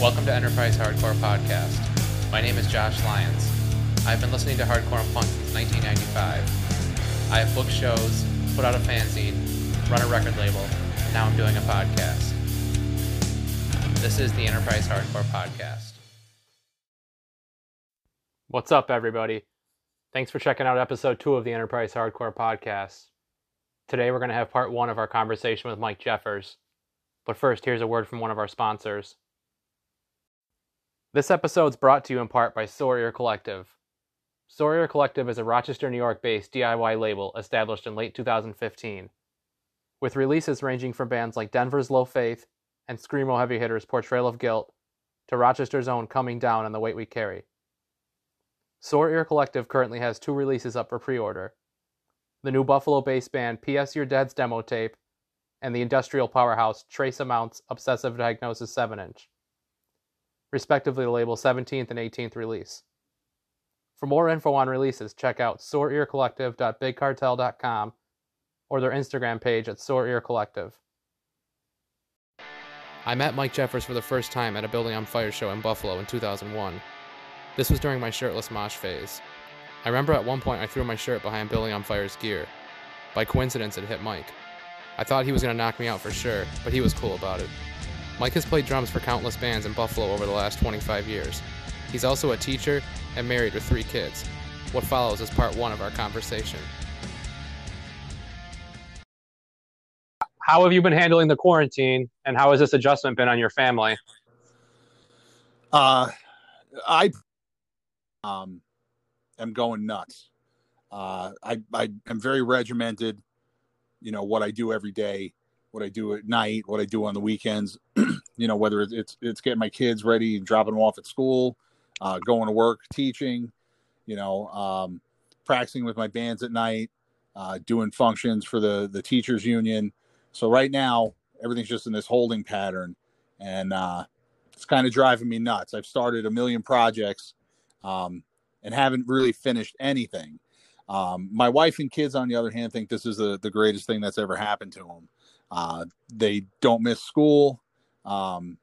Welcome to Enterprise Hardcore Podcast. My name is Josh Lyons. I've been listening to hardcore and punk since 1995. I have booked shows, put out a fanzine, run a record label, and now I'm doing a podcast. This is the Enterprise Hardcore Podcast. What's up, everybody? Thanks for checking out episode two of the Enterprise Hardcore Podcast. Today we're going to have part one of our conversation with Mike Jeffers. But first, here's a word from one of our sponsors. This episode is brought to you in part by Ear Collective. Ear Collective is a Rochester, New York based DIY label established in late 2015. With releases ranging from bands like Denver's Low Faith and Screamo Heavy Hitters' Portrayal of Guilt to Rochester's own Coming Down and the Weight We Carry. Sore Ear Collective currently has two releases up for pre order the new Buffalo based band PS Your Dead's demo tape, and the industrial powerhouse Trace Amounts Obsessive Diagnosis 7 inch respectively the label's 17th and 18th release. For more info on releases, check out soreearcollective.bigcartel.com or their Instagram page at SoreEarCollective. I met Mike Jeffers for the first time at a Building on Fire show in Buffalo in 2001. This was during my shirtless mosh phase. I remember at one point I threw my shirt behind Building on Fire's gear. By coincidence, it hit Mike. I thought he was going to knock me out for sure, but he was cool about it. Mike has played drums for countless bands in Buffalo over the last 25 years. He's also a teacher and married with three kids. What follows is part one of our conversation. How have you been handling the quarantine, and how has this adjustment been on your family? Uh, I um, am going nuts. Uh, I, I am very regimented. You know what I do every day what I do at night, what I do on the weekends. you know, whether it's it's getting my kids ready, and dropping them off at school, uh, going to work, teaching. You know, um, practicing with my bands at night, uh, doing functions for the the teachers union. So right now, everything's just in this holding pattern, and uh, it's kind of driving me nuts. I've started a million projects, um, and haven't really finished anything. Um, my wife and kids, on the other hand, think this is the, the greatest thing that's ever happened to them. Uh, they don't miss school. Um,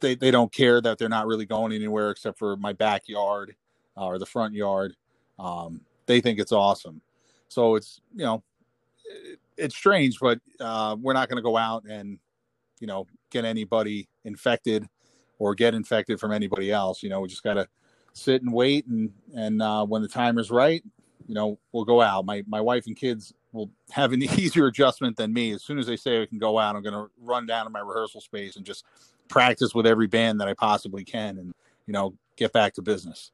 they, they don't care that they're not really going anywhere except for my backyard uh, or the front yard. Um, they think it's awesome. So it's, you know, it, it's strange, but uh, we're not going to go out and, you know, get anybody infected or get infected from anybody else. You know, we just got to sit and wait. And, and uh, when the time is right, you know, we'll go out. My, my wife and kids will have an easier adjustment than me. As soon as they say I can go out, I'm going to run down to my rehearsal space and just practice with every band that I possibly can, and you know, get back to business.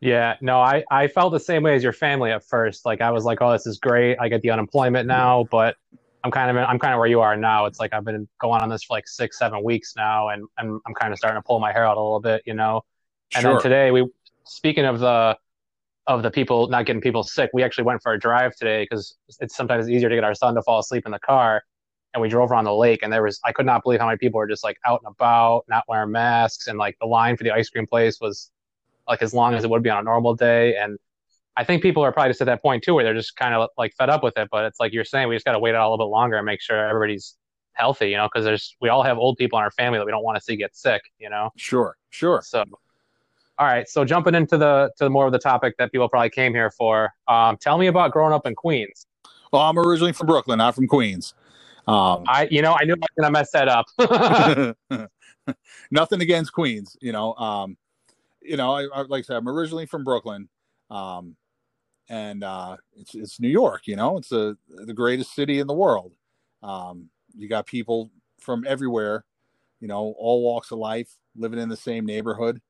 Yeah, no, I I felt the same way as your family at first. Like I was like, oh, this is great. I get the unemployment now, but I'm kind of I'm kind of where you are now. It's like I've been going on this for like six, seven weeks now, and and I'm kind of starting to pull my hair out a little bit, you know. And sure. then today we, speaking of the of the people not getting people sick, we actually went for a drive today because it's sometimes easier to get our son to fall asleep in the car. And we drove around the lake, and there was I could not believe how many people were just like out and about, not wearing masks, and like the line for the ice cream place was like as long as it would be on a normal day. And I think people are probably just at that point too, where they're just kind of like fed up with it. But it's like you're saying, we just got to wait out a little bit longer and make sure everybody's healthy, you know, because there's we all have old people in our family that we don't want to see get sick, you know. Sure, sure. So all right, so jumping into the to more of the topic that people probably came here for. Um, tell me about growing up in Queens. Well, I'm originally from Brooklyn, not from Queens. Um, I, you know, I knew I was gonna mess that up. nothing against Queens, you know. Um, you know, I, I, like I said, I'm originally from Brooklyn, um, and uh, it's it's New York. You know, it's a, the greatest city in the world. Um, you got people from everywhere, you know, all walks of life, living in the same neighborhood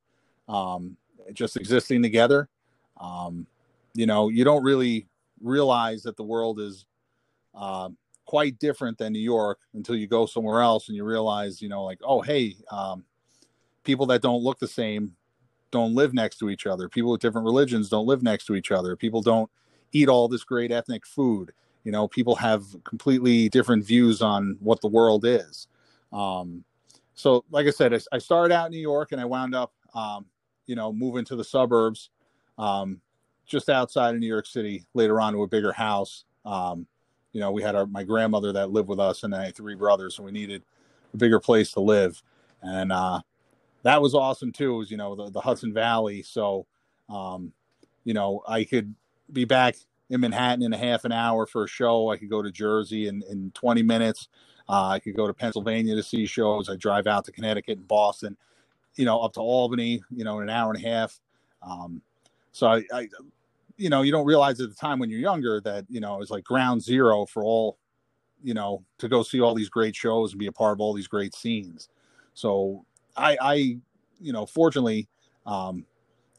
um, just existing together. Um, you know, you don't really realize that the world is uh, quite different than New York until you go somewhere else and you realize, you know, like, oh, hey, um, people that don't look the same don't live next to each other. People with different religions don't live next to each other. People don't eat all this great ethnic food. You know, people have completely different views on what the world is. Um, so, like I said, I, I, started out in New York and I wound up um, you know, moving to the suburbs, um, just outside of New York City, later on to a bigger house. Um, you know, we had our, my grandmother that lived with us, and I had three brothers, so we needed a bigger place to live. and uh, that was awesome too. Was you know the, the Hudson Valley, so um, you know I could be back in Manhattan in a half an hour for a show. I could go to Jersey in, in 20 minutes. Uh, I could go to Pennsylvania to see shows. I drive out to Connecticut and Boston, you know, up to Albany, you know, in an hour and a half. Um, so I, I, you know, you don't realize at the time when you're younger that, you know, it's like ground zero for all, you know, to go see all these great shows and be a part of all these great scenes. So I, I, you know, fortunately, um,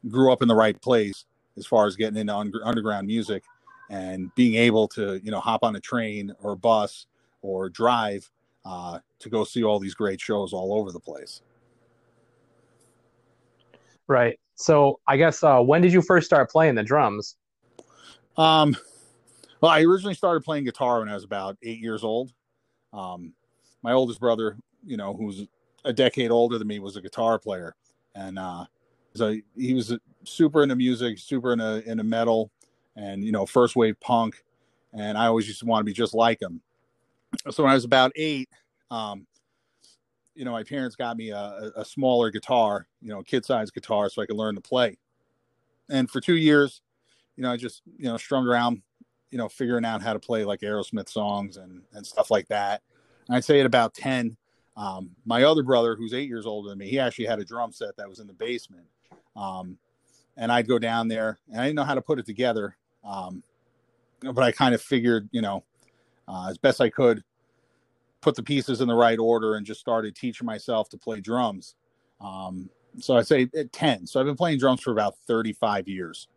grew up in the right place as far as getting into un- underground music and being able to you know hop on a train or bus or drive uh, to go see all these great shows all over the place. Right. So I guess uh, when did you first start playing the drums? Um, well, I originally started playing guitar when I was about eight years old. Um, my oldest brother, you know, who's a decade older than me, was a guitar player, and uh, so he was super into music, super into into metal, and you know first wave punk and i always used to want to be just like him so when i was about eight um, you know my parents got me a, a smaller guitar you know kid size guitar so i could learn to play. And for two years you know i just you know strung around you know figuring out how to play like aerosmith songs and and stuff like that. And i'd say at about 10 um, my other brother who's eight years older than me he actually had a drum set that was in the basement. Um, and i'd go down there and i didn't know how to put it together um, but I kind of figured, you know, uh, as best I could, put the pieces in the right order and just started teaching myself to play drums. Um, so I say at 10. So I've been playing drums for about 35 years.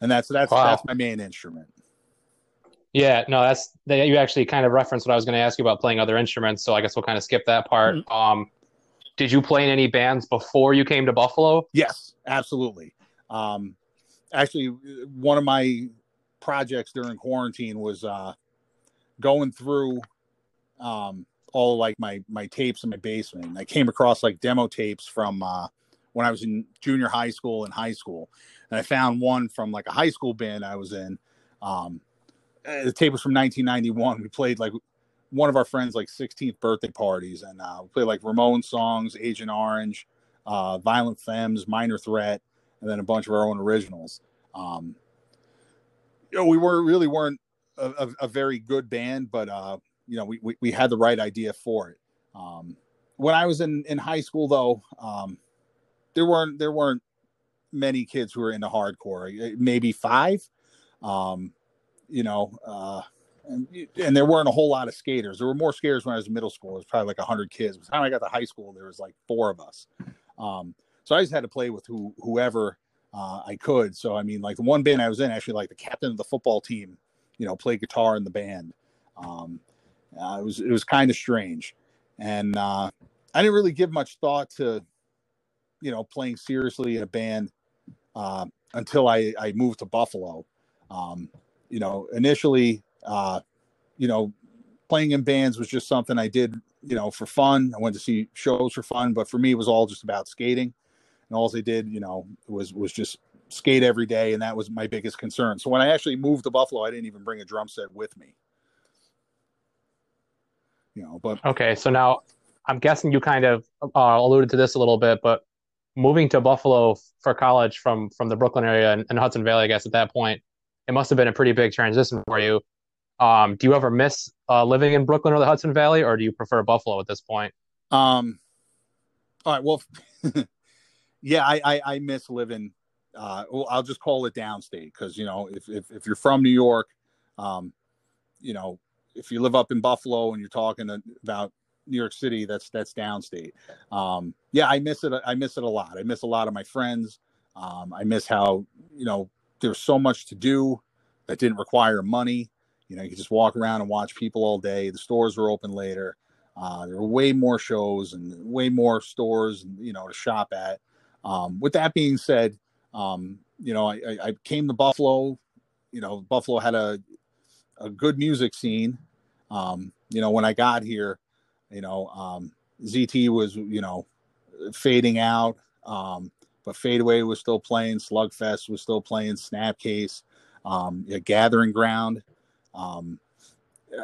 And that's that's wow. that's my main instrument. Yeah, no, that's you actually kind of referenced what I was going to ask you about playing other instruments. So I guess we'll kind of skip that part. Mm-hmm. Um, did you play in any bands before you came to Buffalo? Yes, absolutely. Um, actually one of my projects during quarantine was uh, going through um, all like my my tapes in my basement. I came across like demo tapes from uh, when I was in junior high school and high school, and I found one from like a high school band I was in. Um, eh, the tape was from 1991. We played like one of our friends' like 16th birthday parties, and uh, we played like Ramones songs, Agent Orange, uh, Violent Femmes, Minor Threat, and then a bunch of our own originals. Um, you know, we were really weren't a, a, very good band, but uh, you know, we, we, we had the right idea for it. Um, when I was in in high school, though, um, there weren't there weren't many kids who were into hardcore. Maybe five. Um, you know, uh, and, and, there weren't a whole lot of skaters. There were more skaters when I was in middle school. It was probably like hundred kids. By the time I got to high school, there was like four of us. Um, so I just had to play with who whoever uh, I could. So I mean, like the one band I was in, actually, like the captain of the football team, you know, play guitar in the band. Um, uh, it was it was kind of strange, and uh, I didn't really give much thought to, you know, playing seriously in a band uh, until I I moved to Buffalo. Um, you know, initially, uh, you know, playing in bands was just something I did, you know, for fun. I went to see shows for fun, but for me, it was all just about skating and all they did, you know, was was just skate every day, and that was my biggest concern. So when I actually moved to Buffalo, I didn't even bring a drum set with me. You know, but okay. So now I'm guessing you kind of uh, alluded to this a little bit, but moving to Buffalo for college from from the Brooklyn area and, and, Hudson Valley, I guess at that point, it must have been a pretty big transition for you. Um, do you ever miss uh, living in Brooklyn or the Hudson Valley, or do you prefer Buffalo at this point? Um, all right. Well, yeah, I, I, I miss living. Uh, I'll just call it downstate because you know if, if if you're from New York, um, you know if you live up in Buffalo and you're talking about New York City, that's that's downstate. Um, yeah, I miss it. I miss it a lot. I miss a lot of my friends. Um, I miss how you know there's so much to do that didn't require money. You know, you just walk around and watch people all day. The stores were open later. Uh, there were way more shows and way more stores, you know, to shop at. Um, with that being said, um, you know, I, I, came to Buffalo. You know, Buffalo had a a good music scene. Um, you know, when I got here, you know, um, ZT was you know fading out, um, but Fadeaway was still playing. Slugfest was still playing. Snapcase, um, Gathering Ground. Um,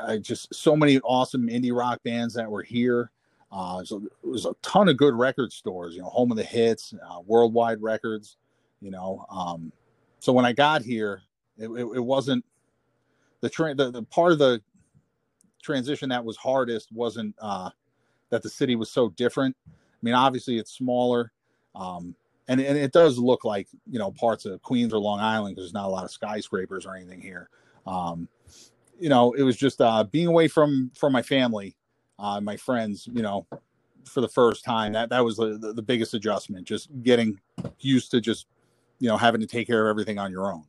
I just so many awesome indie rock bands that were here. Uh, so it was a ton of good record stores, you know, Home of the Hits, uh, Worldwide Records, you know. Um, so when I got here, it, it, it wasn't the, tra- the the part of the transition that was hardest wasn't uh, that the city was so different. I mean, obviously it's smaller, um, and and it does look like you know parts of Queens or Long Island because there's not a lot of skyscrapers or anything here. Um, you know, it was just uh, being away from from my family, uh, my friends. You know, for the first time, that that was the, the biggest adjustment. Just getting used to just you know having to take care of everything on your own.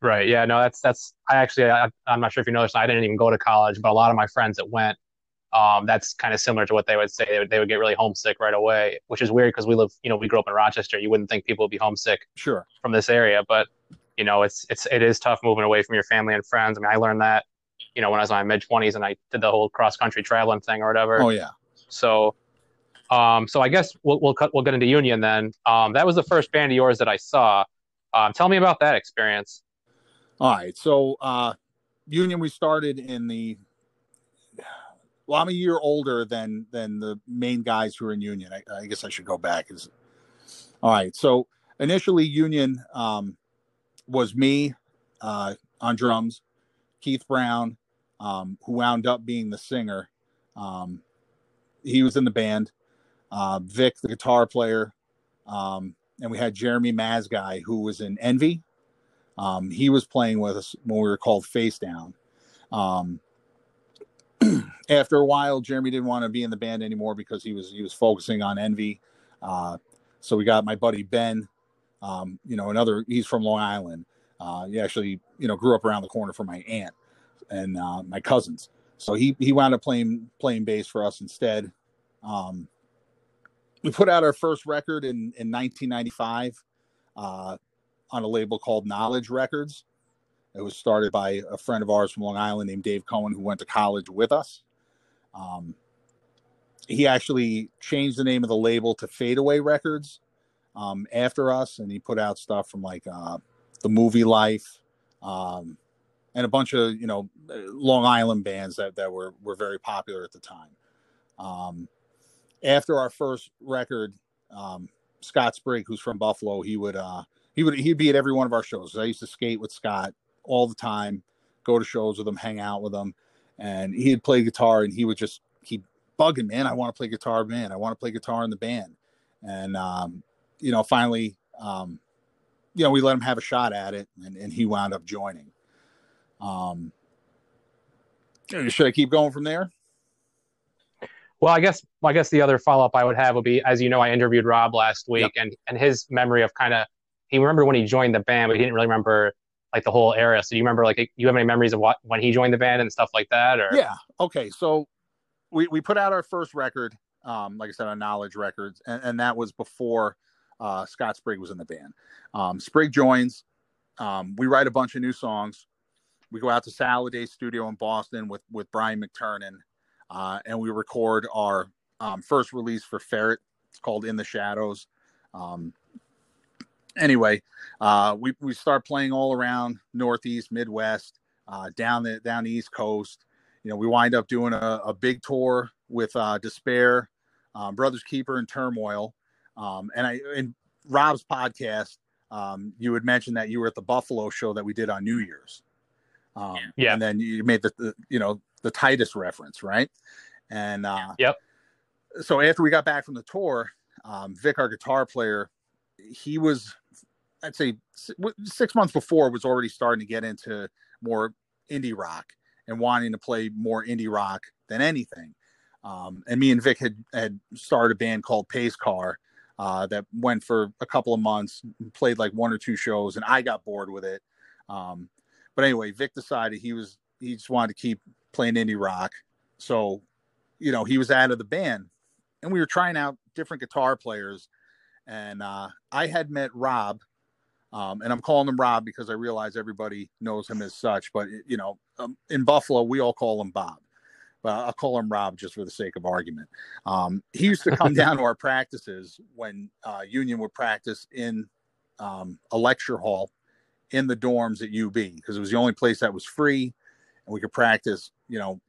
Right. Yeah. No. That's that's. I actually. I, am not sure if you noticed. I didn't even go to college, but a lot of my friends that went, um, that's kind of similar to what they would say. They would, they would get really homesick right away, which is weird because we live. You know, we grew up in Rochester. You wouldn't think people would be homesick. Sure. From this area, but you know, it's it's it is tough moving away from your family and friends. I mean, I learned that, you know, when I was in my mid twenties and I did the whole cross country traveling thing or whatever. Oh yeah. So, um, so I guess we'll we'll cut, we'll get into Union then. Um, that was the first band of yours that I saw. Um, tell me about that experience. All right. So, uh, Union, we started in the. Well, I'm a year older than than the main guys who are in Union. I, I guess I should go back. Is all right. So initially, Union um, was me uh, on drums, Keith Brown, um, who wound up being the singer. Um, he was in the band. Uh, Vic, the guitar player, um, and we had Jeremy Mazguy, who was in Envy, um, he was playing with us when we were called Face Down. Um, after a while, Jeremy didn't want to be in the band anymore because he was he was focusing on Envy. Uh, so we got my buddy Ben. Um, you know, another he's from Long Island. Uh, he actually you know grew up around the corner from my aunt and uh, my cousins. So he he wound up playing playing bass for us instead. Um, we put out our first record in in 1995. Uh, on a label called Knowledge Records. It was started by a friend of ours from Long Island named Dave Cohen, who went to college with us. Um, he actually changed the name of the label to Fadeaway Records um, after us, and he put out stuff from like uh, the Movielife um, and a bunch of you know Long Island bands that that were were very popular at the time. Um, after our first record, um, Scott Sprigg, who's from Buffalo, he would uh, he would he'd be at every one of our shows. I used to skate with Scott all the time, go to shows with him, hang out with him, and he'd play guitar and he would just keep bugging, man. I want to play guitar, man. I want to play guitar in the band, and um, you know, finally, um, you know, we let him have a shot at it, and, and he wound up joining. Um, should I keep going from there? Well, I guess I guess the other follow up I would have would be, as you know, I interviewed Rob last week, yep. and and his memory of kind of he remembered when he joined the band, but he didn't really remember like the whole era. So do you remember like you have any memories of what when he joined the band and stuff like that? Or yeah, okay. So we we put out our first record, um, like I said, on Knowledge Records, and, and that was before uh, Scott Sprigg was in the band. Um, Sprigg joins. Um, we write a bunch of new songs. We go out to Salad Studio in Boston with with Brian McTernan, uh, and we record our um, first release for Ferret. It's called In the Shadows. Um, anyway, uh, we we start playing all around Northeast, Midwest, uh, down the down the East Coast. You know, we wind up doing a, a big tour with uh, Despair, um, Brothers Keeper, and Turmoil. Um, and I in Rob's podcast, um, you had mentioned that you were at the Buffalo show that we did on New Year's. Um, yeah. And then you made the, the, you know the Titus reference, right? And uh, yep. So after we got back from the tour, um, Vic, our guitar player, he was I'd say six months before was already starting to get into more indie rock and wanting to play more indie rock than anything. Um, and me and Vic had had started a band called Pace Car uh, that went for a couple of months, played like one or two shows, and I got bored with it. Um, but anyway, Vic decided he was he just wanted to keep playing indie rock, so you know he was out of the band, and we were trying out different guitar players. And uh, I had met Rob um, and I'm calling him Rob because I realize everybody knows him as such. But you know, um, in Buffalo, we all call him Bob. But I'll call him Rob just for the sake of argument. Um, he used to come down to our practices when uh, Union would practice in um, a lecture hall in the dorms at UB because it was the only place that was free, and we could practice, you know,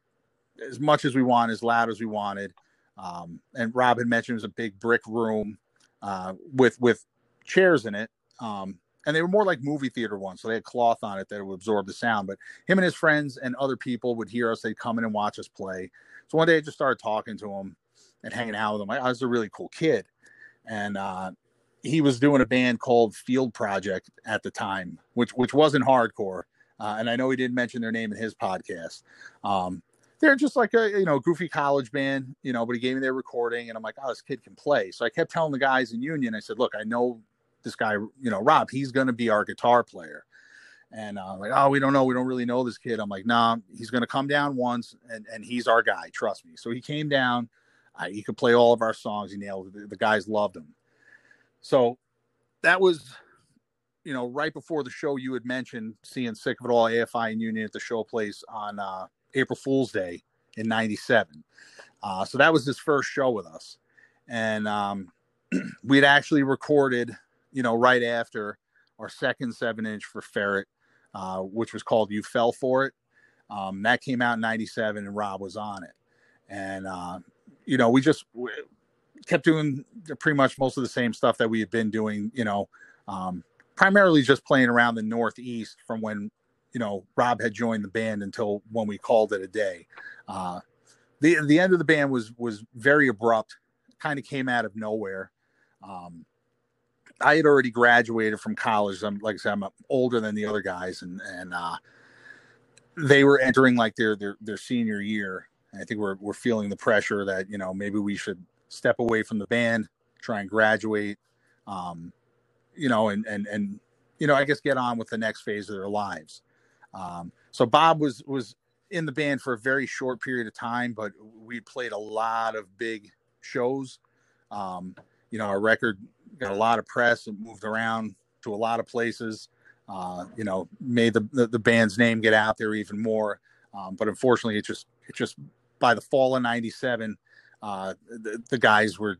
as much as we wanted, as loud as we wanted. Um, and Rob had mentioned it was a big brick room uh, with with chairs in it. Um, and they were more like movie theater ones, so they had cloth on it that would absorb the sound. But him and his friends and other people would hear us. They'd come in and watch us play. So one day I just started talking to him and hanging out with him. I, I was a really cool kid, and uh, he was doing a band called Field Project at the time, which which wasn't hardcore. Uh, and I know he didn't mention their name in his podcast. Um, they're just like a you know goofy college band, you know. But he gave me their recording, and I'm like, oh, this kid can play. So I kept telling the guys in Union, I said, look, I know this guy, you know, Rob, he's going to be our guitar player. And uh, like, oh, we don't know. We don't really know this kid. I'm like, nah, he's going to come down once and, and he's our guy. Trust me. So he came down. He could play all of our songs. He nailed. The guys loved him. So that was, you know, right before the show you had mentioned seeing Sick of It All AFI and Union at the show place on uh, April Fool's Day in 97. Uh, so that was his first show with us. And um, we'd actually recorded you know, right after our second seven inch for Ferret, uh, which was called You Fell For It. Um, that came out in 97 and Rob was on it. And, uh, you know, we just we kept doing pretty much most of the same stuff that we had been doing, you know, um, primarily just playing around the Northeast from when, you know, Rob had joined the band until when we called it a day. Uh, the, the end of the band was, was very abrupt, kind of came out of nowhere. Um, I had already graduated from college. I'm like I said, I'm older than the other guys, and and uh, they were entering like their their their senior year. And I think we're we're feeling the pressure that you know maybe we should step away from the band, try and graduate, um, you know, and and and you know I guess get on with the next phase of their lives. Um, so Bob was was in the band for a very short period of time, but we played a lot of big shows. Um, you know, our record got a lot of press and moved around to a lot of places. Uh, you know, made the, the, the band's name get out there even more. Um, but unfortunately, it just it just by the fall of '97, uh, the, the guys were,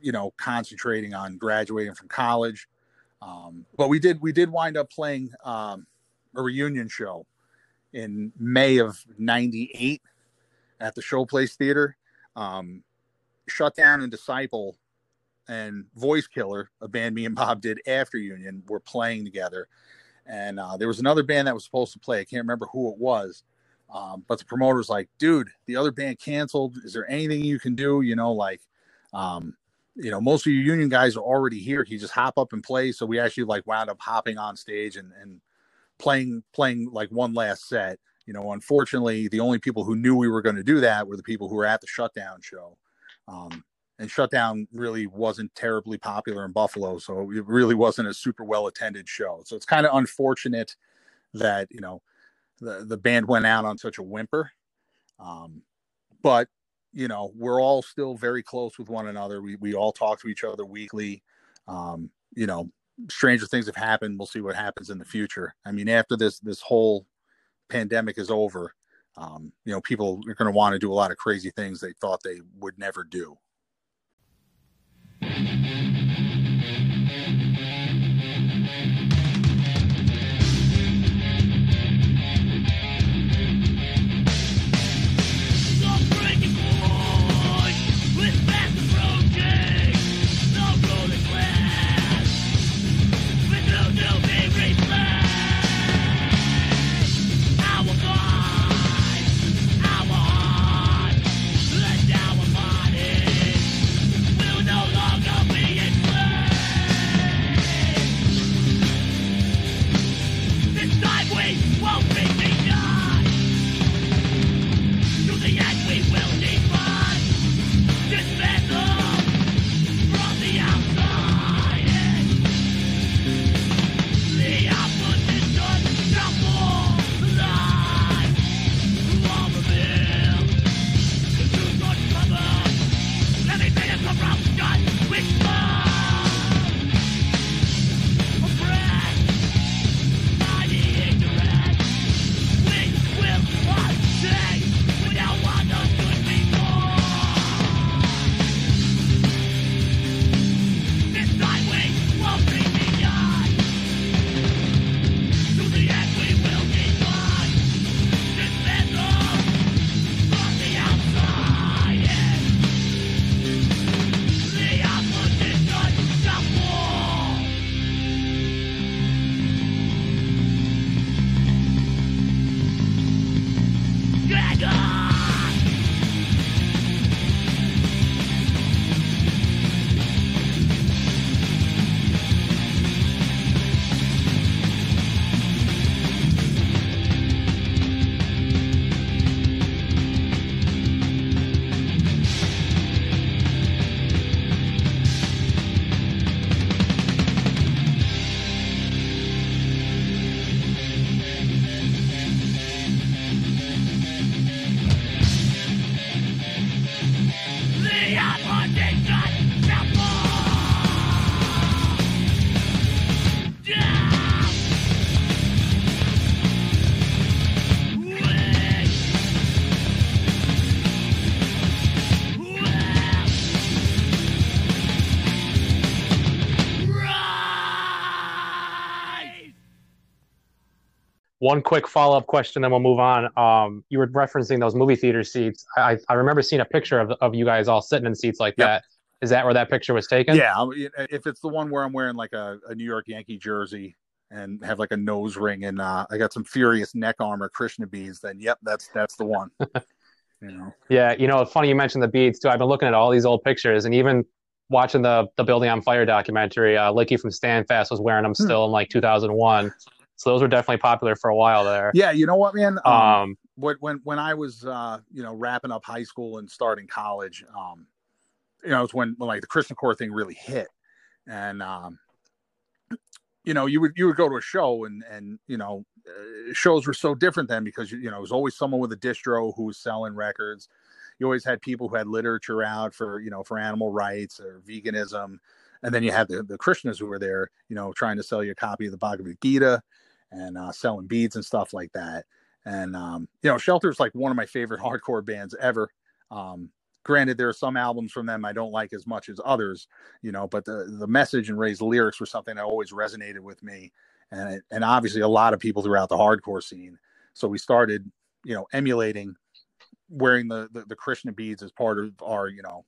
you know, concentrating on graduating from college. Um, but we did we did wind up playing um, a reunion show in May of '98 at the Showplace Theater. Um, Shutdown and Disciple and Voice Killer, a band me and Bob did after Union, were playing together. And uh, there was another band that was supposed to play. I can't remember who it was. Um, but the promoter was like, dude, the other band canceled. Is there anything you can do? You know, like, um, you know, most of your union guys are already here. You just hop up and play? So we actually like wound up hopping on stage and, and playing, playing like one last set. You know, unfortunately, the only people who knew we were going to do that were the people who were at the shutdown show. Um, and Shutdown really wasn't terribly popular in Buffalo, so it really wasn't a super well attended show. So it's kind of unfortunate that you know the the band went out on such a whimper. Um, but you know we're all still very close with one another. We we all talk to each other weekly. Um, you know, stranger things have happened. We'll see what happens in the future. I mean, after this this whole pandemic is over, um, you know, people are going to want to do a lot of crazy things they thought they would never do. One quick follow up question, then we'll move on. Um, you were referencing those movie theater seats. I, I remember seeing a picture of, of you guys all sitting in seats like yep. that. Is that where that picture was taken? Yeah. If it's the one where I'm wearing like a, a New York Yankee jersey and have like a nose ring and uh, I got some furious neck armor Krishna beads, then yep, that's that's the one. you know. Yeah, you know, funny you mentioned the beads too. I've been looking at all these old pictures and even watching the the Building on Fire documentary. Uh, Licky from Standfast was wearing them hmm. still hmm. in like 2001. So those were definitely popular for a while there. Yeah, you know what, man. Um, um when when I was uh, you know wrapping up high school and starting college, um, you know, it was when, when like the Krishna core thing really hit, and um, you know, you would you would go to a show and and you know, uh, shows were so different then because you know it was always someone with a distro who was selling records. You always had people who had literature out for you know for animal rights or veganism, and then you had the the Krishnas who were there, you know, trying to sell you a copy of the Bhagavad Gita and uh, selling beads and stuff like that. And um, you know, Shelter's like one of my favorite hardcore bands ever. Um, granted, there are some albums from them I don't like as much as others, you know, but the the message and Ray's lyrics were something that always resonated with me, and it, and obviously a lot of people throughout the hardcore scene. So we started, you know, emulating wearing the, the, the Krishna beads as part of our, you know,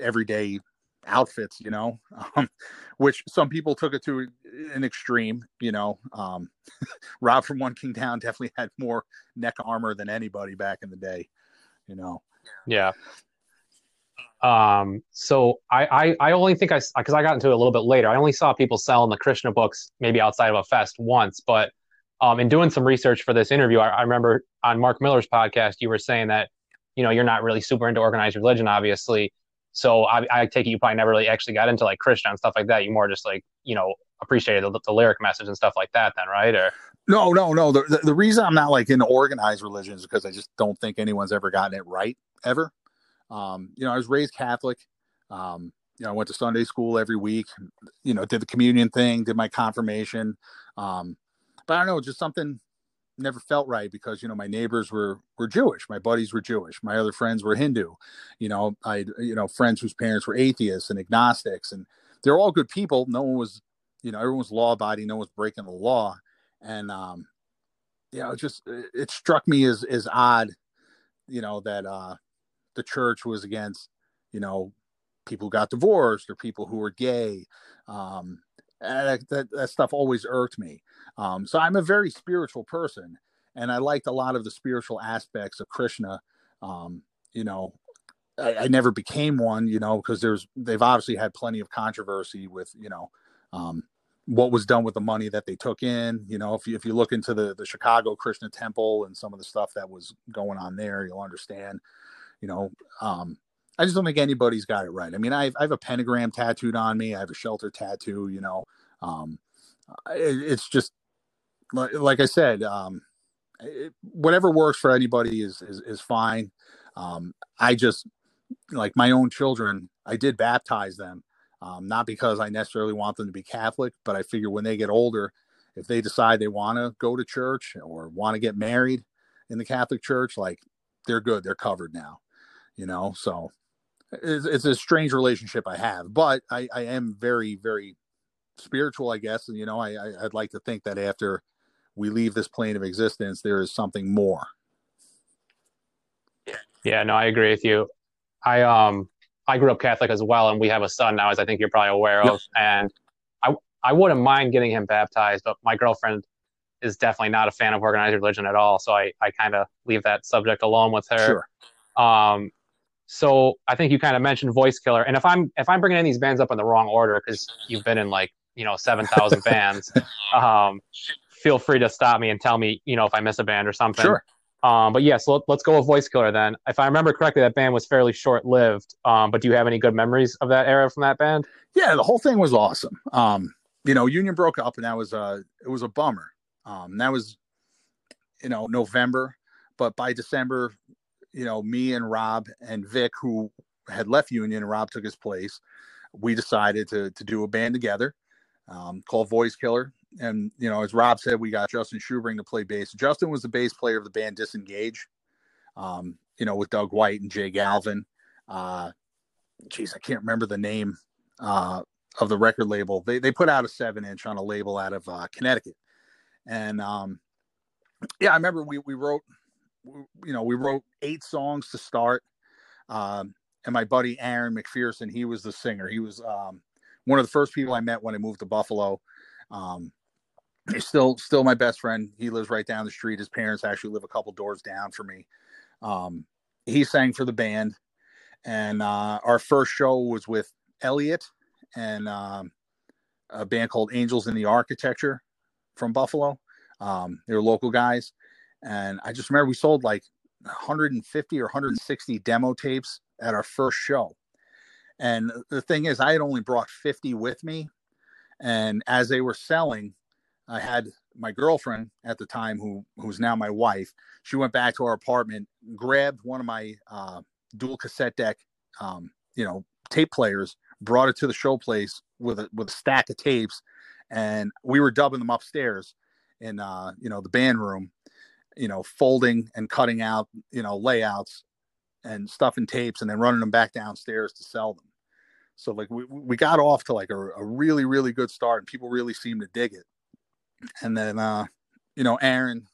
everyday outfits, you know, um, which some people took it to an extreme, you know. Um, Rob from One King Down definitely had more neck armor than anybody back in the day, you know. Yeah. Um, so I, I, I only think I, cause I got into it a little bit later. I only saw people selling the Krishna books maybe outside of a fest once, but, um, in doing some research for this interview, I, I remember on Mark Miller's podcast, you were saying that, you know, you're not really super into organized religion, obviously. So I, I take it you probably never really actually got into like Krishna and stuff like that. You more just like, you know, appreciated the, the lyric message and stuff like that then, right? Or no, no, no. The, the, the reason I'm not like in organized religion is because I just don't think anyone's ever gotten it right ever. Um, you know, I was raised Catholic. Um, you know, I went to Sunday school every week, you know, did the communion thing, did my confirmation. Um, but I don't know, just something never felt right because you know my neighbors were were Jewish, my buddies were Jewish, my other friends were Hindu. You know, I you know friends whose parents were atheists and agnostics, and they're all good people. No one was, you know, everyone was law abiding, no one was breaking the law, and um, you know, it just it struck me as as odd, you know, that uh, the church was against, you know, people who got divorced or people who were gay. Um, that, that, that stuff always irked me. Um, so I'm a very spiritual person, and I liked a lot of the spiritual aspects of Krishna. Um, you know, I, I, never became one, you know, because there's they've obviously had plenty of controversy with you know um, what was done with the money that they took in. You know, if you if you look into the the Chicago Krishna Temple and some of the stuff that was going on there, you'll understand. You know, um, I just don't think anybody's got it right. I mean, I have, I have a pentagram tattooed on me. I have a shelter tattoo. You know, um, it, it's just like I said, um, it, whatever works for anybody is is, is fine. Um, I just like my own children. I did baptize them, um, not because I necessarily want them to be Catholic, but I figure when they get older, if they decide they want to go to church or want to get married in the Catholic Church, like they're good, they're covered now, you know. So it's, it's a strange relationship I have, but I, I am very, very spiritual, I guess. And you know, I, I I'd like to think that after we leave this plane of existence, there is something more. Yeah, no, I agree with you. I um I grew up Catholic as well, and we have a son now, as I think you're probably aware of. And I I wouldn't mind getting him baptized, but my girlfriend is definitely not a fan of organized religion at all. So I I kind of leave that subject alone with her. Sure. Um, so I think you kind of mentioned Voice Killer, and if I'm if I'm bringing in these bands up in the wrong order because you've been in like you know seven thousand bands, um, feel free to stop me and tell me, you know, if I miss a band or something. Sure. Um, but yes, yeah, so let, us go with Voice Killer then. If I remember correctly, that band was fairly short lived. Um, but do you have any good memories of that era from that band? Yeah, the whole thing was awesome. Um, you know, Union broke up, and that was a it was a bummer. Um, that was, you know, November, but by December, you know, me and Rob and Vic, who had left Union, Rob took his place. We decided to to do a band together um, called Voice Killer and you know, as Rob said, we got Justin Schubring to play bass. Justin was the bass player of the band Disengage, um, you know, with Doug White and Jay Galvin. Uh, I can't remember the name uh, of the record label. They they put out a seven inch on a label out of uh, Connecticut, and um, yeah, I remember we we wrote, you know, we wrote eight songs to start. Um, and my buddy Aaron McPherson, he was the singer. He was um, one of the first people I met when I moved to Buffalo. Um, he's still still my best friend. He lives right down the street. His parents actually live a couple doors down from me. Um, he sang for the band, and uh, our first show was with Elliot and um, a band called Angels in the Architecture from Buffalo. Um, they were local guys, and I just remember we sold like 150 or 160 demo tapes at our first show. And the thing is, I had only brought 50 with me, and as they were selling, I had my girlfriend at the time, who who's now my wife. She went back to our apartment, grabbed one of my uh, dual cassette deck, um, you know, tape players, brought it to the show place with a with a stack of tapes, and we were dubbing them upstairs in uh, you know the band room, you know, folding and cutting out you know layouts and stuffing tapes, and then running them back downstairs to sell them. So like we we got off to like a, a really really good start, and people really seemed to dig it. And then uh, you know Aaron,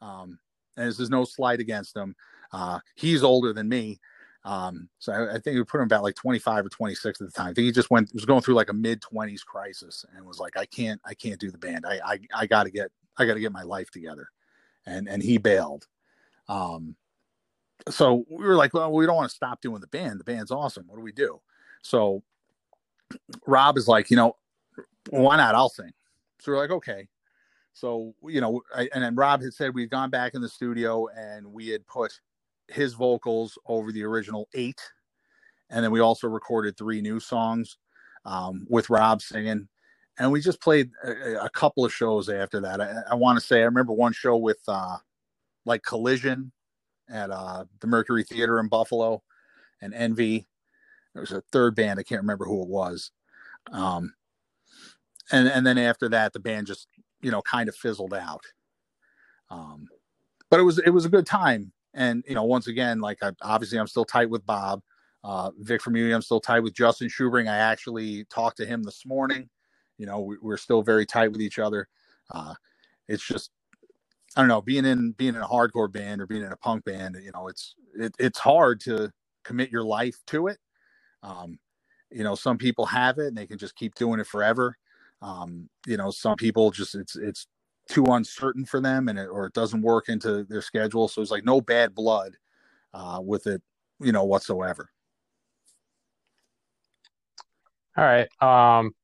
um, and this is no slight against him. Uh, he's older than me, um, so I, I, think we put him about like 25 or 26 at the time. I think he just went was going through like a mid 20s crisis and was like, I can't, I can't do the band. I, I, I got to get, I got to get my life together, and and he bailed. Um, so we were like, well, we don't want to stop doing the band. The band's awesome. What do we do? So Rob is like, you know, why not? I'll sing. So we're like, okay. So you know, I, and then Rob had said we'd gone back in the studio and we had put his vocals over the original eight, and then we also recorded three new songs um, with Rob singing. And we just played a, a couple of shows after that. I, I want to say I remember one show with uh, like Collision at uh, the Mercury Theater in Buffalo, and Envy. There was a third band I can't remember who it was. Um, and and then after that, the band just you know kind of fizzled out. Um, but it was it was a good time, and you know, once again, like I, obviously I'm still tight with Bob. Uh, Vic from Uni, I'm still tight with Justin Schubring. I actually talked to him this morning. You know, we, are still very tight with each other. Uh, it's just, I don't know, being in being in a hardcore band or being in a punk band. You know, it's it, it's hard to commit your life to it. Um, you know, some people have it and they can just keep doing it forever. Um, you know, some people just it's it's too uncertain for them and it, or it doesn't work into their schedule. So it's like no bad blood uh, with it, you know, whatsoever. All right. Um,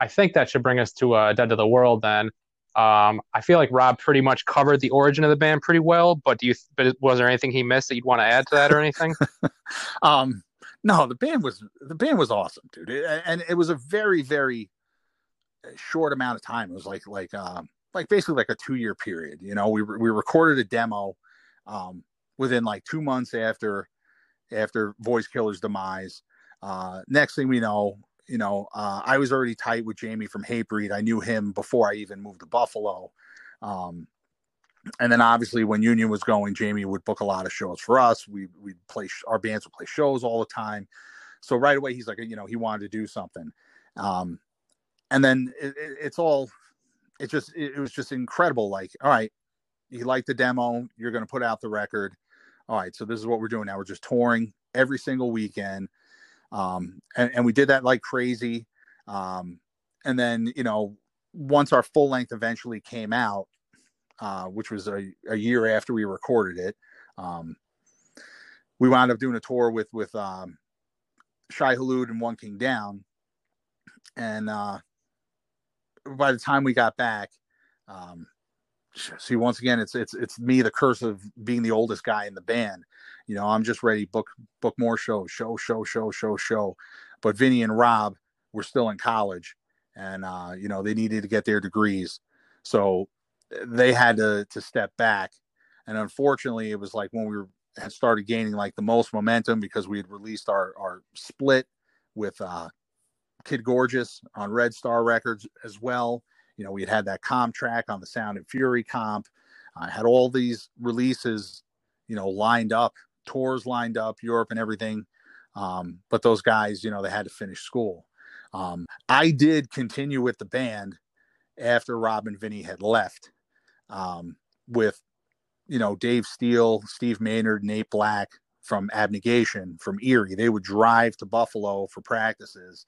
I think that should bring us to uh, Dead to the World then. Um, I feel like Rob pretty much covered the origin of the band pretty well, but do you, but was there anything he missed that you'd want to add to that or anything? um, no, the band was, the band was awesome, dude. It, and it was a very, very short amount of time. It was like, like, um, like basically like a two year period. You know, we we recorded a demo um, within like two months after after Voice Killer's demise. Uh, next thing we know, you know, uh, I was already tight with Jamie from Hatebreed. I knew him before I even moved to Buffalo. Um, and then obviously when Union was going, Jamie would book a lot of shows for us. We we'd play our bands would play shows all the time. So right away he's like, you know, he wanted to do something. Um, and then it, it, it's all it just it, was just incredible. Like, all right, you like the demo, you're going to put out the record. All right, so this is what we're doing now. We're just touring every single weekend, um, and, and we did that like crazy. Um, and then you know, once our full length eventually came out, uh, which was a, a year after we recorded it, um, we wound up doing a tour with with um, Shai Hulud and One King Down, and uh, by the time we got back, um, see once again, it's it's it's me the curse of being the oldest guy in the band. You know, I'm just ready book book more shows, show show show show show. But Vinny and Rob were still in college, and uh, you know they needed to get their degrees, so they had to to step back. And unfortunately, it was like when we were, had started gaining like the most momentum because we had released our our split with uh, Kid Gorgeous on Red Star Records as well. You know, we had had that comp track on the Sound and Fury comp. I had all these releases, you know, lined up, tours lined up, Europe and everything. Um, but those guys, you know, they had to finish school. Um, I did continue with the band after Rob and Vinny had left. Um, with, you know, Dave Steele, Steve Maynard, Nate Black from Abnegation from Erie. They would drive to Buffalo for practices.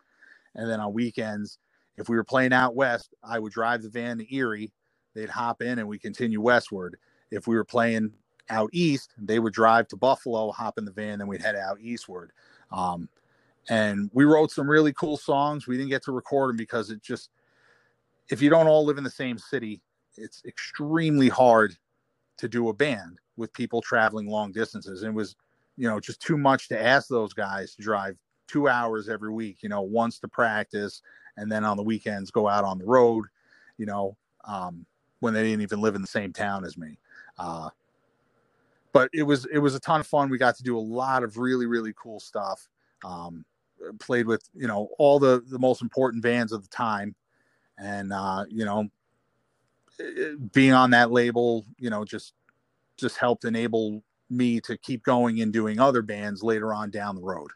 And then on weekends, if we were playing out west, I would drive the van to Erie. They'd hop in and we continue westward. If we were playing out east, they would drive to Buffalo, hop in the van, then we'd head out eastward. Um, and we wrote some really cool songs. We didn't get to record them because it just, if you don't all live in the same city, it's extremely hard to do a band with people traveling long distances. And it was, you know, just too much to ask those guys to drive two hours every week, you know, once to practice and then on the weekends go out on the road, you know, um, when they didn't even live in the same town as me. Uh, but it was it was a ton of fun. We got to do a lot of really really cool stuff. Um, played with you know all the the most important bands of the time, and uh, you know being on that label, you know just just helped enable me to keep going and doing other bands later on down the road.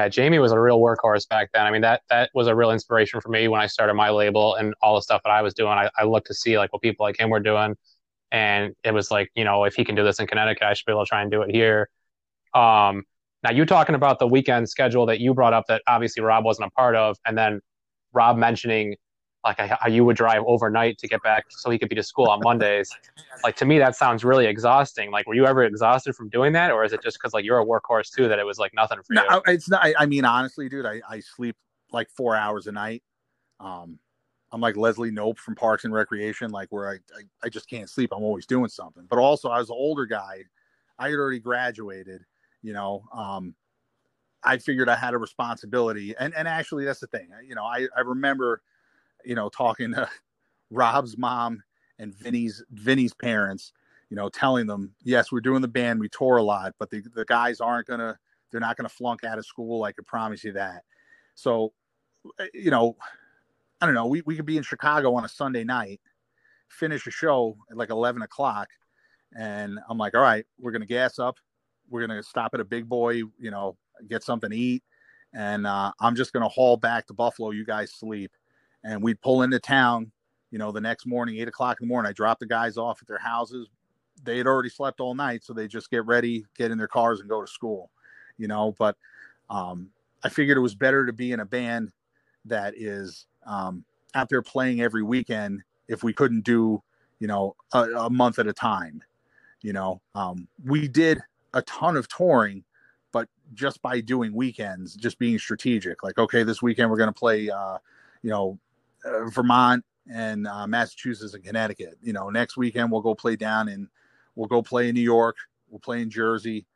Yeah, Jamie was a real workhorse back then. I mean, that that was a real inspiration for me when I started my label and all the stuff that I was doing. I, I looked to see like what people like him were doing, and it was like, you know, if he can do this in Connecticut, I should be able to try and do it here. Um, now you talking about the weekend schedule that you brought up that obviously Rob wasn't a part of, and then Rob mentioning like how you would drive overnight to get back so he could be to school on Mondays. like to me, that sounds really exhausting. Like, were you ever exhausted from doing that, or is it just because like you're a workhorse too that it was like nothing for no, you? It's not. I mean, honestly, dude, I, I sleep like four hours a night. Um, I'm like Leslie Knope from Parks and Recreation, like where I, I, I just can't sleep. I'm always doing something. But also, I was an older guy. I had already graduated. You know, um, I figured I had a responsibility, and and actually, that's the thing. You know, I I remember you know, talking to Rob's mom and Vinny's Vinny's parents, you know, telling them, yes, we're doing the band, we tour a lot, but the, the guys aren't gonna, they're not gonna flunk out of school. I can promise you that. So, eh, you know, I don't know, we, we could be in Chicago on a Sunday night, finish a show at like 11 o'clock. And I'm like, all right, we're to gas up. We're to stop at a big boy, you know, get something to eat. And uh, I'm just to haul back to Buffalo. You guys sleep and we'd pull into town you know the next morning eight o'clock in the morning i drop the guys off at their houses they had already slept all night, so they just get ready, get in their cars, and go to school. You know, but um, I figured it was better to be in a band that is um, out there playing every weekend if we couldn't do, you know, a, a month at a time. You know, um, we did a ton of touring, but just by doing weekends, just being strategic. Like, okay, this weekend we're going to play, uh, you know, uh, Vermont and uh, Massachusetts and Connecticut. You know, next weekend we'll go play down in, we'll go play in New York, we'll play in Jersey,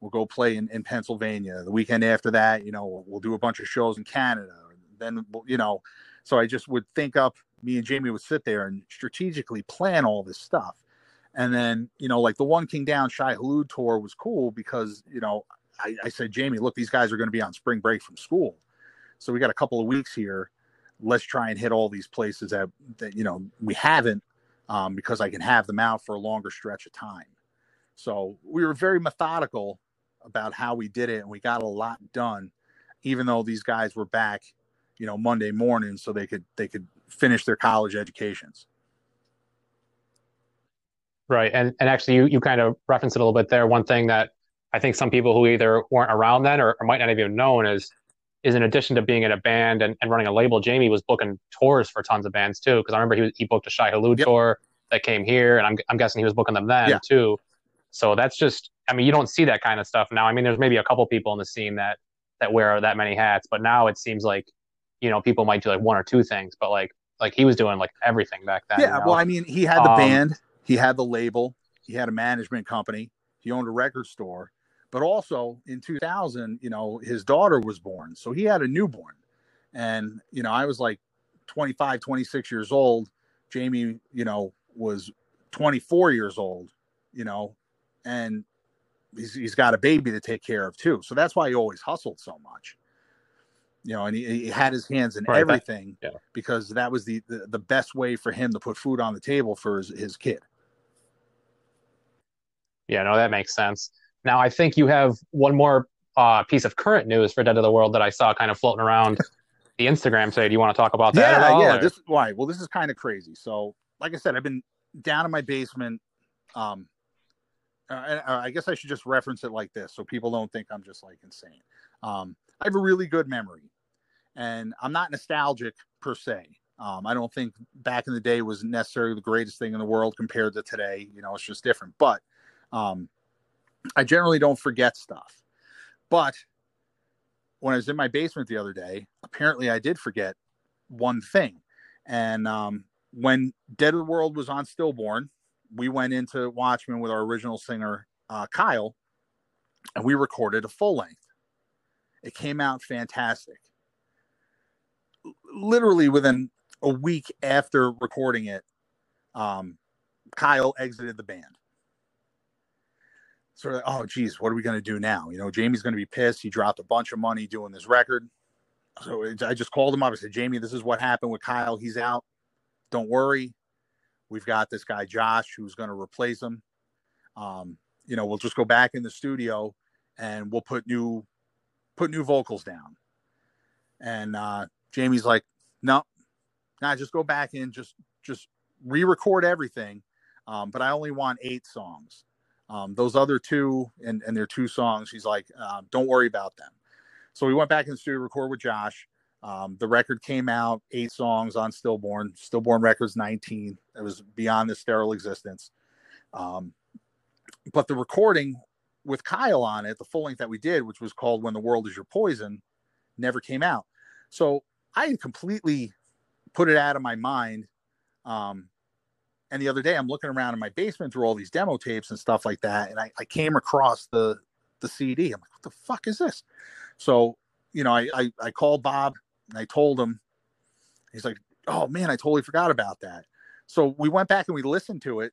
we'll go play in, in Pennsylvania. The weekend after that, you know, we'll, we'll do a bunch of shows in Canada. Then, you know, so I just would think up, me and Jamie would sit there and strategically plan all this stuff. And then, you know, like the One King Down Shai Hulud tour was cool because, you know, I, I said, Jamie, look, these guys are going to be on spring break from school. So we got a couple of weeks here. Let's try and hit all these places that, that you know, we haven't um, because I can have them out for a longer stretch of time. So we were very methodical about how we did it and we got a lot done, even though these guys were back, you know, Monday morning so they could, they could finish their college educations. Right. And and actually you, you kind of referenced it a little bit there. One thing that I think some people who either weren't around then or, or might not have even known is is in addition to being in a band and, and running a label, Jamie was booking tours for tons of bands too. Because I remember he was, he booked a Shai Hulud yep. tour that came here, and I'm I'm guessing he was booking them then yeah. too. So that's just I mean you don't see that kind of stuff now. I mean there's maybe a couple people in the scene that that wear that many hats, but now it seems like you know people might do like one or two things, but like like he was doing like everything back then. Yeah, you know? well I mean he had the um, band he had the label, he had a management company, he owned a record store, but also in 2000, you know, his daughter was born. So he had a newborn. And, you know, I was like 25, 26 years old. Jamie, you know, was 24 years old, you know, and he's, he's got a baby to take care of too. So that's why he always hustled so much you know, and he, he, had his hands in right, everything that, yeah. because that was the, the, the best way for him to put food on the table for his, his kid. Yeah, no, that makes sense. Now, I think you have one more uh, piece of current news for Dead to the World that I saw kind of floating around the Instagram today. Do you want to talk about that? Yeah, all, yeah. Or? This why? Well, this is kind of crazy. So, like I said, I've been down in my basement. Um, uh, I guess I should just reference it like this so people don't think I'm just like insane. Um, I have a really good memory, and I'm not nostalgic per se. Um, I don't think back in the day was necessarily the greatest thing in the world compared to today. You know, it's just different. But um, I generally don't forget stuff. But when I was in my basement the other day, apparently I did forget one thing. And um, when Dead to the World was on Stillborn, we went into Watchmen with our original singer, uh, Kyle, and we recorded a full length. It came out fantastic. Literally within a week after recording it, um, Kyle exited the band sort of, oh, geez, what are we going to do now? You know, Jamie's going to be pissed. He dropped a bunch of money doing this record. So I just called him up. I said, Jamie, this is what happened with Kyle. He's out. Don't worry. We've got this guy, Josh, who's going to replace him. Um, you know, we'll just go back in the studio and we'll put new, put new vocals down. And uh, Jamie's like, no, nah, just go back in, just, just re-record everything. Um, but I only want eight songs. Um, those other two and, and their two songs, he's like, uh, don't worry about them. So we went back in the studio, record with Josh. Um, the record came out, eight songs on Stillborn. Stillborn Records 19. It was beyond the sterile existence. Um, but the recording with Kyle on it, the full length that we did, which was called When the World Is Your Poison, never came out. So I completely put it out of my mind um, and the other day, I'm looking around in my basement through all these demo tapes and stuff like that, and I, I came across the the CD. I'm like, what the fuck is this? So, you know, I, I, I called Bob and I told him. He's like, oh man, I totally forgot about that. So we went back and we listened to it.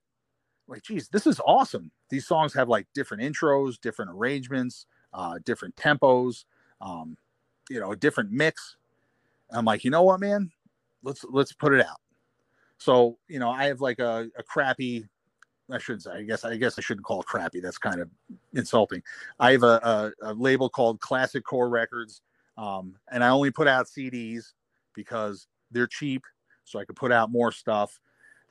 Like, geez, this is awesome. These songs have like different intros, different arrangements, uh, different tempos, um, you know, a different mix. I'm like, you know what, man? Let's let's put it out. So, you know, I have like a, a crappy I shouldn't say. I guess I guess I shouldn't call it crappy. That's kind of insulting. I have a, a, a label called Classic Core Records, um, and I only put out CDs because they're cheap, so I could put out more stuff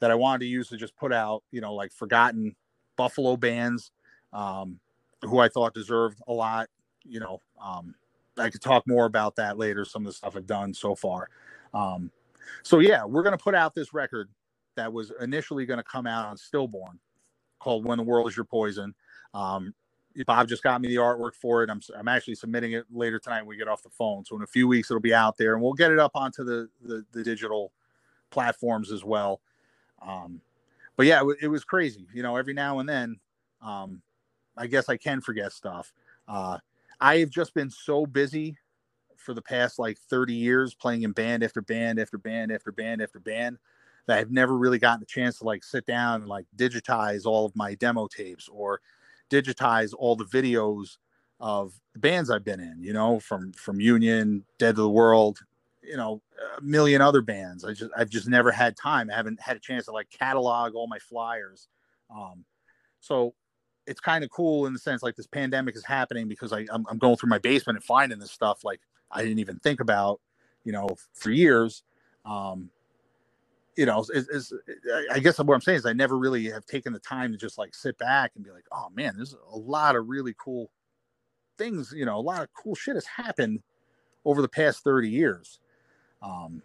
that I wanted to use to just put out, you know, like forgotten Buffalo bands um, who I thought deserved a lot. You know, um, I could talk more about that later. Some of the stuff I've done so far. Um, so yeah, we're gonna put out this record that was initially going to come out on Stillborn, called "When the World Is Your Poison." Um, Bob just got me the artwork for it. I'm I'm actually submitting it later tonight when we get off the phone. So in a few weeks it'll be out there, and we'll get it up onto the the, the digital platforms as well. Um, but yeah, it, it, was crazy. You know, every now and then, um, I guess I can forget stuff. Uh, I've just been so busy for the past like 30 years playing in band after band after band after band after band that I've never really gotten a chance to like sit down and like digitize all of my demo tapes or digitize all the videos of the bands I've been in, you know, from from Union, Dead to the World, you know, a million other bands. I just I've just never had time. I haven't had a chance to like catalog all my flyers. Um, so it's kind of cool in the sense like this pandemic is happening because I I'm, I'm going through my basement and finding this stuff like I didn't even think about, you know, for years. Um, you know, is, is, I guess what I'm saying is I never really have taken the time to just like sit back and be like, oh man, there's a lot of really cool things, you know, a lot of cool shit has happened over the past 30 years. Um,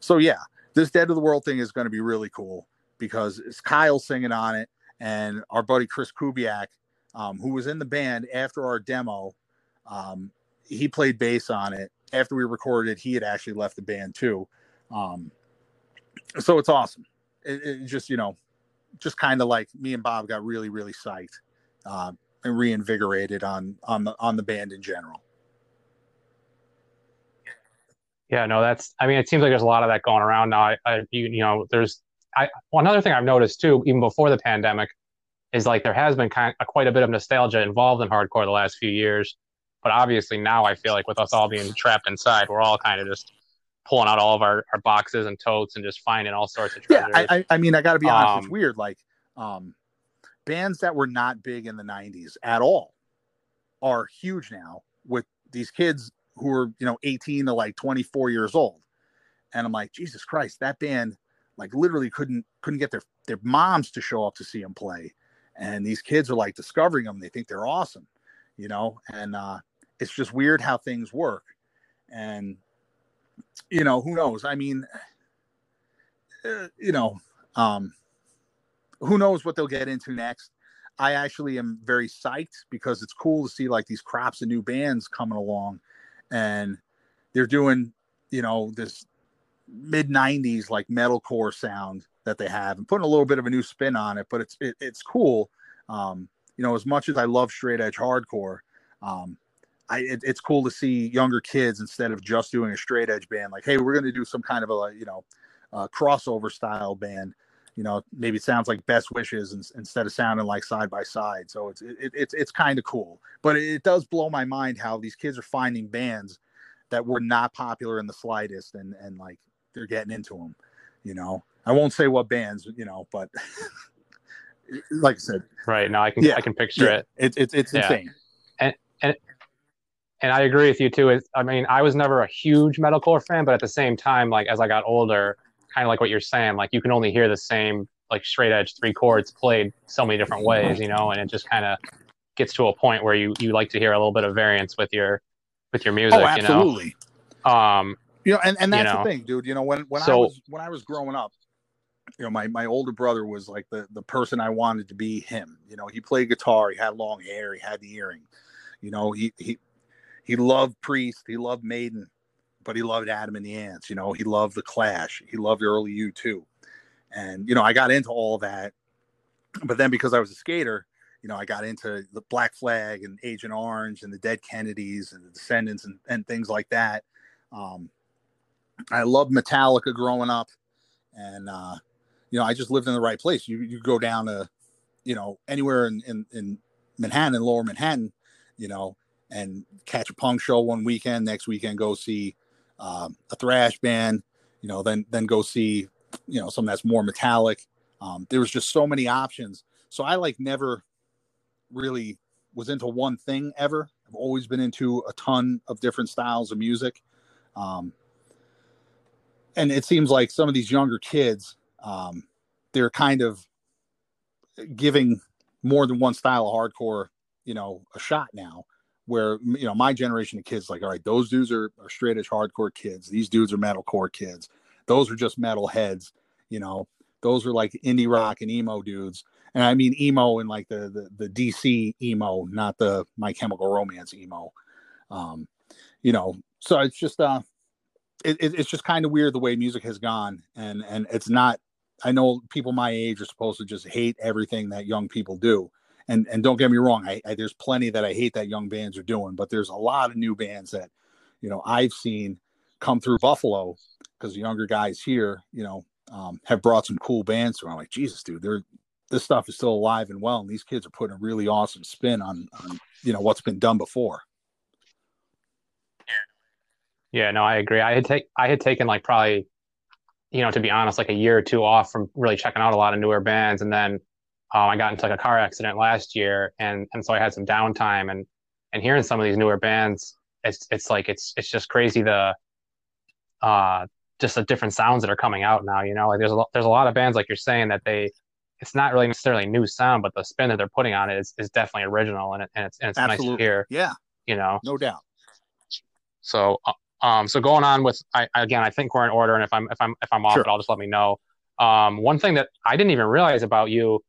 so yeah, this Dead to the World thing is going to be really cool because it's Kyle singing on it and our buddy Chris Kubiak, um, who was in the band after our demo, um, he played bass on it. After we recorded, he had actually left the band too. Um, so it's awesome. It, it just you know, just kind of like me and Bob got really really psyched uh, and reinvigorated on on the on the band in general. Yeah, no, that's. I mean, it seems like there's a lot of that going around now. I, I you, you know, there's. I one other thing I've noticed too, even before the pandemic, is like there has been kind of quite a bit of nostalgia involved in hardcore the last few years. But obviously now I feel like with us all being trapped inside, we're all kind of just pulling out all of our, our boxes and totes and just finding all sorts of treasures. Yeah, I, I mean, I got to be honest, um, it's weird. Like, um, bands that were not big in the 90s at all are huge now with these kids who are, you know, 18 to like 24 years old. And I'm like, Jesus Christ, that band like literally couldn't couldn't get their their moms to show up to see them play. And these kids are like discovering them. They think they're awesome, you know, and uh, it's just weird how things work. And you know, who knows? I mean, uh, you know, um, who knows what they'll get into next. I actually am very psyched because it's cool to see like these crops of new bands coming along and they're doing, you know, this mid 90s like metalcore sound that they have and putting a little bit of a new spin on it, but it's it, it's cool. Um, you know, as much as I love straight edge hardcore, um, I, it, it's cool to see younger kids instead of just doing a straight edge band. Like, hey, we're going to do some kind of a you know uh, crossover style band. You know, maybe it sounds like Best Wishes and, instead of sounding like Side by Side. So it's it, it's it's kind of cool. But it, it does blow my mind how these kids are finding bands that were not popular in the slightest, and and like they're getting into them. You know, I won't say what bands, you know, but like I said, right now I can yeah, I can picture yeah, it. It's it's yeah. insane. And and and I agree with you too. Is I mean, I was never a huge metalcore fan, but at the same time, like as I got older, kind of like what you're saying, like you can only hear the same like straight edge three chords played so many different ways, you know, and it just kind of gets to a point where you you like to hear a little bit of variance with your with your music. Oh, absolutely. You know? Um, you know, and, and that's you know, the thing, dude. You know, when when so, I was when I was growing up, you know, my my older brother was like the the person I wanted to be him. You know, he played guitar, he had long hair, he had the earring. You know, he he he loved Priest, he loved Maiden, but he loved Adam and the Ants. You know, he loved the Clash, he loved early U2, and you know, I got into all that. But then because I was a skater, you know, I got into the Black Flag and Agent Orange and the Dead Kennedys and the Descendents and, and things like that. Um, I loved Metallica growing up, and uh, you know, I just lived in the right place. You you go down to, you know, anywhere in in, in Manhattan, Lower Manhattan, you know, and catch a punk show one weekend. Next weekend, go see um, a thrash band. You know, then then go see you know something that's more metallic. Um, there was just so many options. So I like never really was into one thing ever. I've always been into a ton of different styles of music. Um, and it seems like some of these younger kids, um, they're kind of giving more than one style of hardcore, you know, a shot now. Where you know my generation of kids, like, all right, those dudes are, are straight edge hardcore kids. These dudes are metalcore kids. Those are just metal heads. You know, those are like indie rock and emo dudes. And I mean emo in like the the, the DC emo, not the My Chemical Romance emo. Um, you know, so it's just uh, it, it, it's just kind of weird the way music has gone, and and it's not I know people my age are supposed to just hate everything that young people do. And and don't get me wrong, I, I, there's plenty that I hate that young bands are doing, but there's a lot of new bands that, you know, I've seen come through Buffalo because the younger guys here, you know, um, have brought some cool bands through. I'm like, Jesus, dude, they're this stuff is still alive and well, and these kids are putting a really awesome spin on, on you know what's been done before. Yeah, no, I agree. I had take I had taken like probably you know, to be honest, like a year or two off from really checking out a lot of newer bands. And then um, I got into like a car accident last year, and and so I had some downtime. And and hearing some of these newer bands, it's it's like it's it's just crazy the uh just the different sounds that are coming out now. You know, like there's a there's a lot of bands like you're saying that they it's not really necessarily new sound, but the spin that they're putting on it is, is definitely original, and, it, and it's and it's Absolutely. nice to hear. Yeah, you know, no doubt. So uh, um, so going on with, I, again, I think we're in order, and if I'm if I'm if I'm off, sure. it, I'll just let me know. Um, one thing that I didn't even realize about you,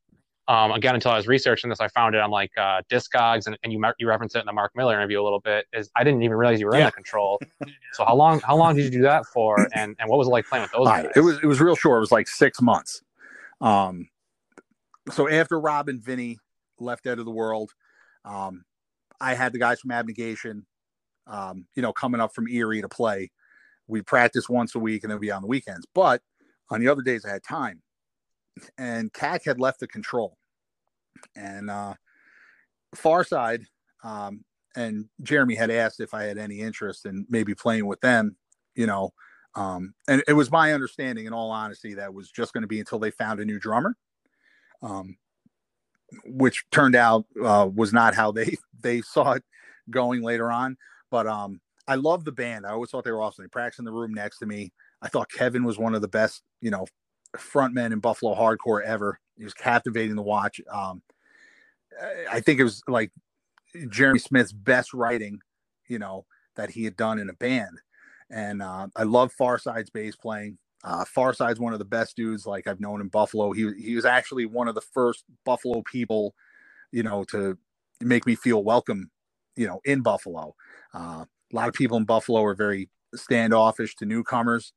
um, again, until I was researching this, I found it on like uh, Discogs, and, and you you reference it in the Mark Miller interview a little bit. Is I didn't even realize you were yeah. in the Control. so how long how long did you do that for, and and what was it like playing with those guys? It was it was real short. It was like six months. Um, so after Rob and Vinny left out of the World, um, I had the guys from Abnegation um, you know, coming up from Erie to play. We practice once a week and then be on the weekends. But on the other days, I had time. And CAC had left the control. And uh, Farside um, and Jeremy had asked if I had any interest in maybe playing with them, you know. Um, and it was my understanding, in all honesty, that was just going to be until they found a new drummer. Um, which turned out uh, was not how they they saw it going later on. But um, I love the band. I always thought they were awesome. They practiced in the room next to me. I thought Kevin was one of the best, you know, frontmen in Buffalo hardcore ever. He was captivating to watch. Um, I think it was like Jeremy Smith's best writing, you know, that he had done in a band. And uh, I love Farside's bass playing. Uh, Farside's one of the best dudes like I've known in Buffalo. He he was actually one of the first Buffalo people, you know, to make me feel welcome you know, in Buffalo. Uh, a lot of people in Buffalo are very standoffish to newcomers.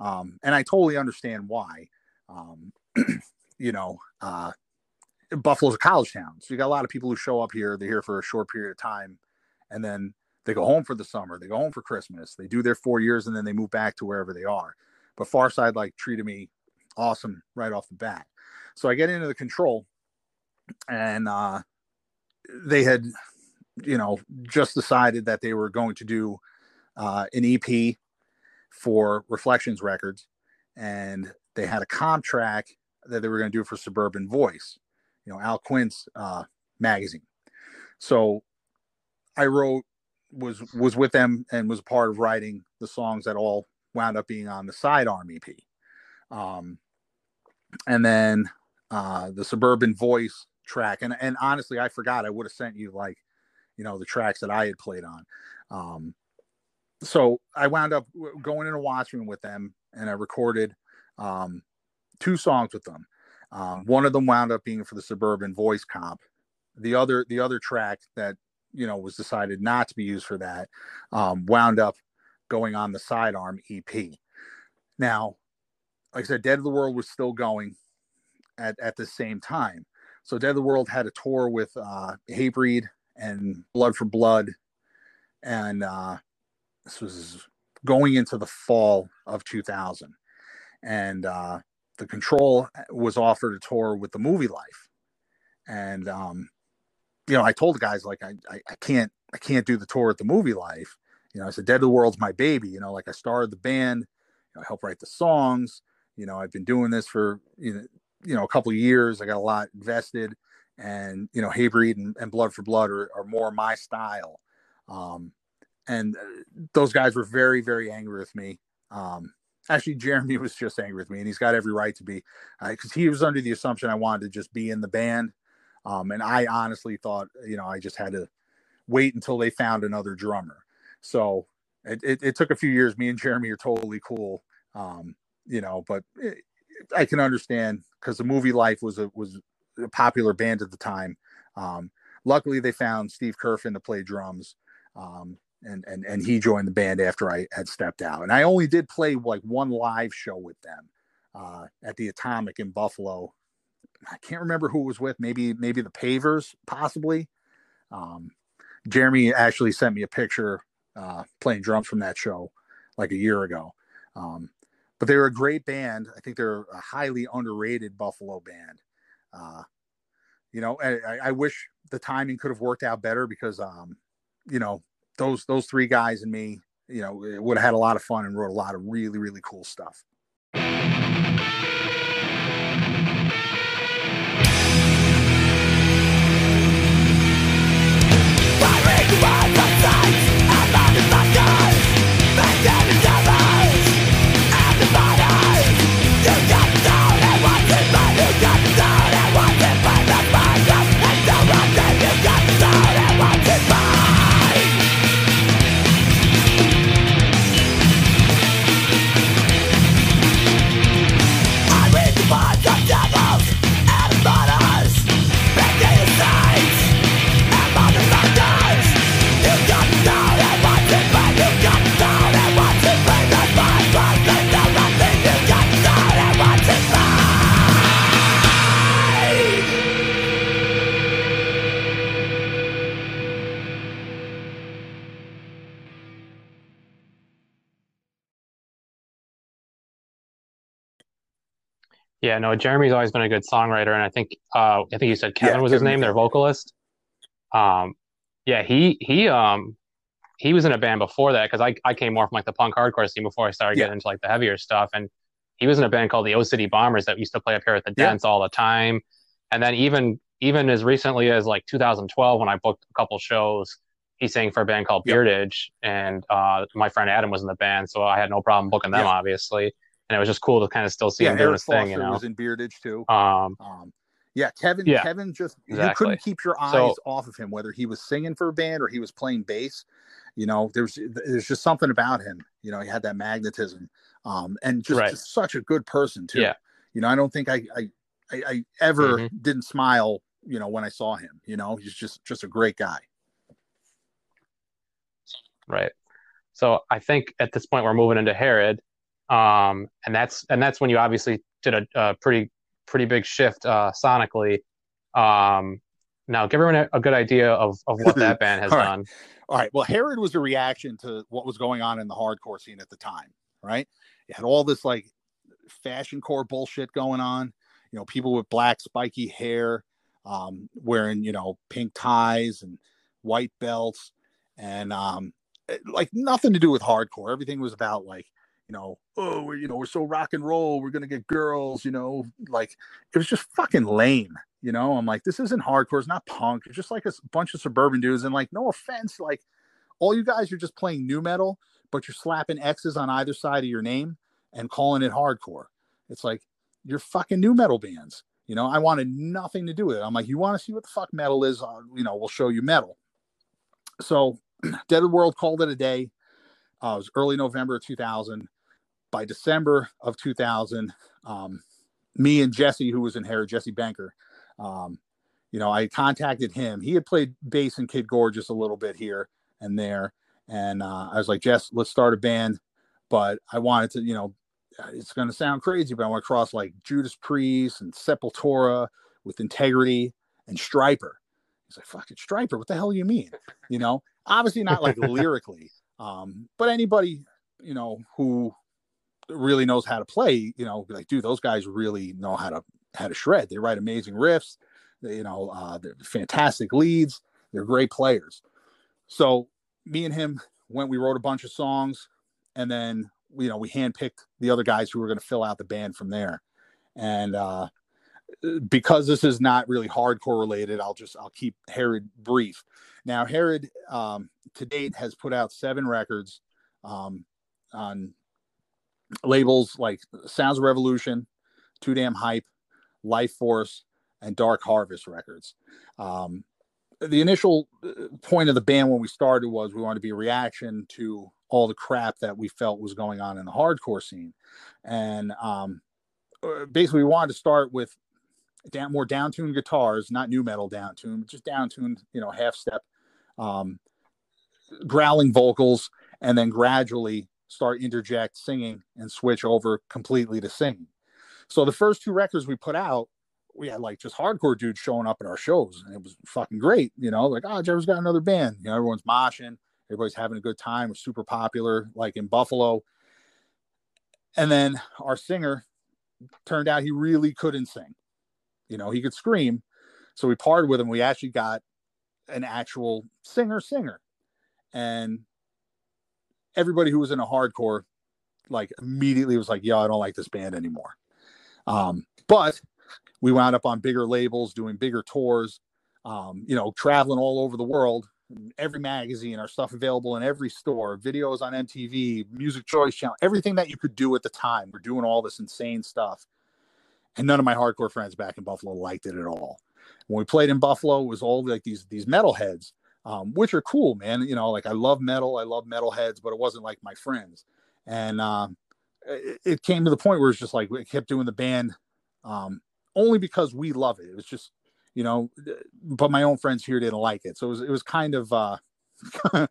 Um, and I totally understand why. Um, you know, uh, Buffalo's a college town. So you got a lot of people who show up here, they're here for a short period of time, and then they go home for the summer, they go home for Christmas, they do their four years, and then they move back to wherever they are. But Farside like treated me awesome right off the bat. So I get into the control, and uh, they had you know, just decided that they were going to do uh, an EP for Reflections Records, and they had a comp track that they were going to do for Suburban Voice, you know, Al Quint's uh, magazine. So I wrote was was with them and was part of writing the songs that all wound up being on the sidearm EP. Um, and then uh, the Suburban Voice track, and and honestly, I forgot I would have sent you like you know the tracks that I had played on. Um, so I wound up going in a washroom with them, and I recorded um, two songs with them. Um, one of them wound up being for the Suburban Voice Comp. The other, the other track that you know was decided not to be used for that um, wound up going on the sidearm EP. Now, like I said, Dead to the World was still going at at the same time. So Dead to the World had a tour with uh, Hatebreed and Blood for Blood. And uh, this was going into the fall of 2000. And uh, the Control was offered a tour with the Movielife. And, um, you know, I told the guys, like, I, I, I can't, I can't do the tour at the Movielife. You know, I said, Dead to the World's my baby. You know, like I started the band, you know, I helped write the songs. You know, I've been doing this for, you know, you know, a couple of years. I got a lot invested and you know Hatebreed and, and Blood for Blood are, are more my style. Um, and uh, those guys were very very angry with me. Um, actually, Jeremy was just angry with me, and he's got every right to be because uh, he was under the assumption I wanted to just be in the band. Um, and I honestly thought, you know, I just had to wait until they found another drummer. So it, it, it took a few years. Me and Jeremy are totally cool, um, you know, but it, I can understand because the Movielife was a was a popular band at the time. Um, luckily, they found Steve Curfin to play drums, um, and and and he joined the band after I had stepped out. And I only did play like one live show with them uh, at the Atomic in Buffalo. I can't remember who it was with. Maybe maybe the Pavers, possibly. Um, Jeremy actually sent me a picture uh, playing drums from that show like a year ago. Um, but they were a great band. I think they're a highly underrated Buffalo band. Uh, you know, I, I, wish the timing could have worked out better because, um, you know, those those three guys and me, you know, would have had a lot of fun and wrote a lot of really really cool stuff. Yeah, no, Jeremy's always been a good songwriter, and I think uh, I think you said Kevin yeah, was his name, their vocalist. Um, yeah, he he um he was in a band before that because I I came more from like the punk hardcore scene before I started yeah. getting into like the heavier stuff, and he was in a band called the O City Bombers that used to play up here at the dance yeah. all the time, and then even even as recently as like 2012 when I booked a couple shows, he sang for a band called Beardage, and uh, my friend Adam was in the band, so I had no problem booking them, obviously and it was just cool to kind of still see yeah, him doing Eric his Foster thing. You know, was in Beardage too. Um, um, yeah, Kevin. Yeah, Kevin just exactly. you couldn't keep your eyes so, off of him, whether he was singing for a band or he was playing bass. You know, there's there's just something about him. You know, he had that magnetism, um, and just, right. just such a good person too. Yeah. You know, I don't think I I, I, I ever mm-hmm. didn't smile. You know, when I saw him. You know, he's just just a great guy. Right. So I think at this point we're moving into Herod, um, and that's and that's when you obviously did a, a pretty pretty big shift uh, sonically. Um, now, give everyone a, a, good idea of, of what that band has All right. done. All right. Well, Herod was a reaction to what was going on in the hardcore scene at the time, right? You had all this like fashion core bullshit going on. You know, people with black spiky hair, um, wearing you know pink ties and white belts, and um, like nothing to do with hardcore. Everything was about like you know, oh, we're, you know, we're so rock and roll, we're gonna get girls, you know, like it was just fucking lame, you know. I'm like, this isn't hardcore, it's not punk, it's just like a bunch of suburban dudes, and like, no offense, like all you guys are just playing nu metal, but you're slapping X's on either side of your name and calling it hardcore. It's like you're fucking nu metal bands. You know, I wanted nothing to do with it. I'm like, you want to see what the fuck metal is? Uh, you know, we'll show you metal. So, Dead to the World called it a day. Uh, it was early November 2000 by December of 2000, um, me and Jesse, who was in Herod, Jesse Banker, um, you know, I contacted him. He had played bass in Kid Gorgeous a little bit here and there. And uh, I was like, Jess, let's start a band. But I wanted to, you know, it's going to sound crazy, but I want to cross like Judas Priest and Sepultura with Integrity and Stryper. He's like, fuck it, Stryper. What the hell do you mean? You know, obviously not like lyrically, um, but anybody, you know, who really knows how to play, you know, like, dude, those guys really know how to how to shred. They write amazing riffs. They, you know, uh, they're fantastic leads. They're great players. So me and him went. We wrote a bunch of songs, and then you know we handpicked the other guys who were going to fill out the band from there. And uh, because this is not really hardcore related, I'll just I'll keep Herod brief. Now Herod um, to date has put out seven records um, on labels like Sounds Revolution, Too Damn Hype, Life Force, and Dark Harvest Records. Um, the initial uh, point of the band when we started was we wanted to be a reaction to all the crap that we felt was going on in the hardcore scene, and um, uh, basically we wanted to start with down more downtuned guitars, not nu metal downtuned, just downtuned, you know, half step, um, growling vocals, and then gradually start interject singing and switch over completely to singing. So the first two records we put out, we had like just hardcore dudes showing up at our shows, and it was fucking great. You know, like oh, Jerry's got another band. You know, everyone's moshing, everybody's having a good time. We're super popular, like in Buffalo. And then our singer turned out he really couldn't sing. You know, he could scream. So we parted with him. We actually got an actual singer singer. And everybody who was in a hardcore like immediately was like, "Yeah, I don't like this band anymore." Um, but we wound up on bigger labels, doing bigger tours, um, you know, traveling all over the world. Every magazine, our stuff available in every store, videos on MTV, Music Choice Channel, everything that you could do at the time. We're doing all this insane stuff, and none of my hardcore friends back in Buffalo liked it at all. When we played in Buffalo, it was all like these these metalheads um, which are cool, man. You know, like I love metal, I love metalheads, but it wasn't like my friends. And um, it, it, came to the point where it's just like we kept doing the band um, only because we love it. It was just, you know, but my own friends here didn't like it, so it was it was kind of uh,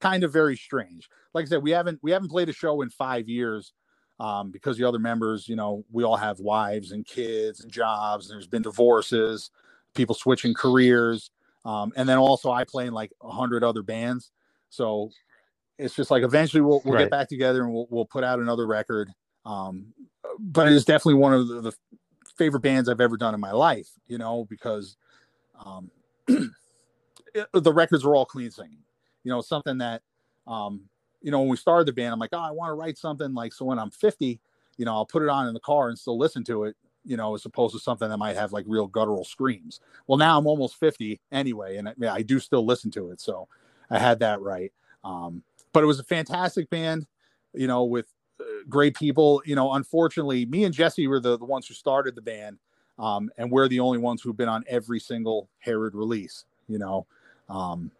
kind of very strange. Like I said, we haven't we haven't played a show in five years. Um, because the other members, you know, we all have wives and kids and jobs. And there's been divorces, people switching careers. Um, and then also I play in like a hundred other bands. So it's just like eventually we'll, we'll right. get back together and we'll, we'll put out another record. Um, but it is definitely one of the, the, favorite bands I've ever done in my life, you know, because um, it, the records are all clean singing, you know, something that, um, you know, when we started the band, I'm like, oh, I want to write something like, so when I'm 50, you know, I'll put it on in the car and still listen to it you know, as opposed to something that might have like real guttural screams. Well, now I'm almost 50 anyway, and yeah, I do still listen to it. So I had that right. Um, but it was a fantastic band, you know, with uh, great people. You know, unfortunately, me and Jesse were the, the ones who started the band, um, and we're the only ones who've been on every single Herod release, you know. Um,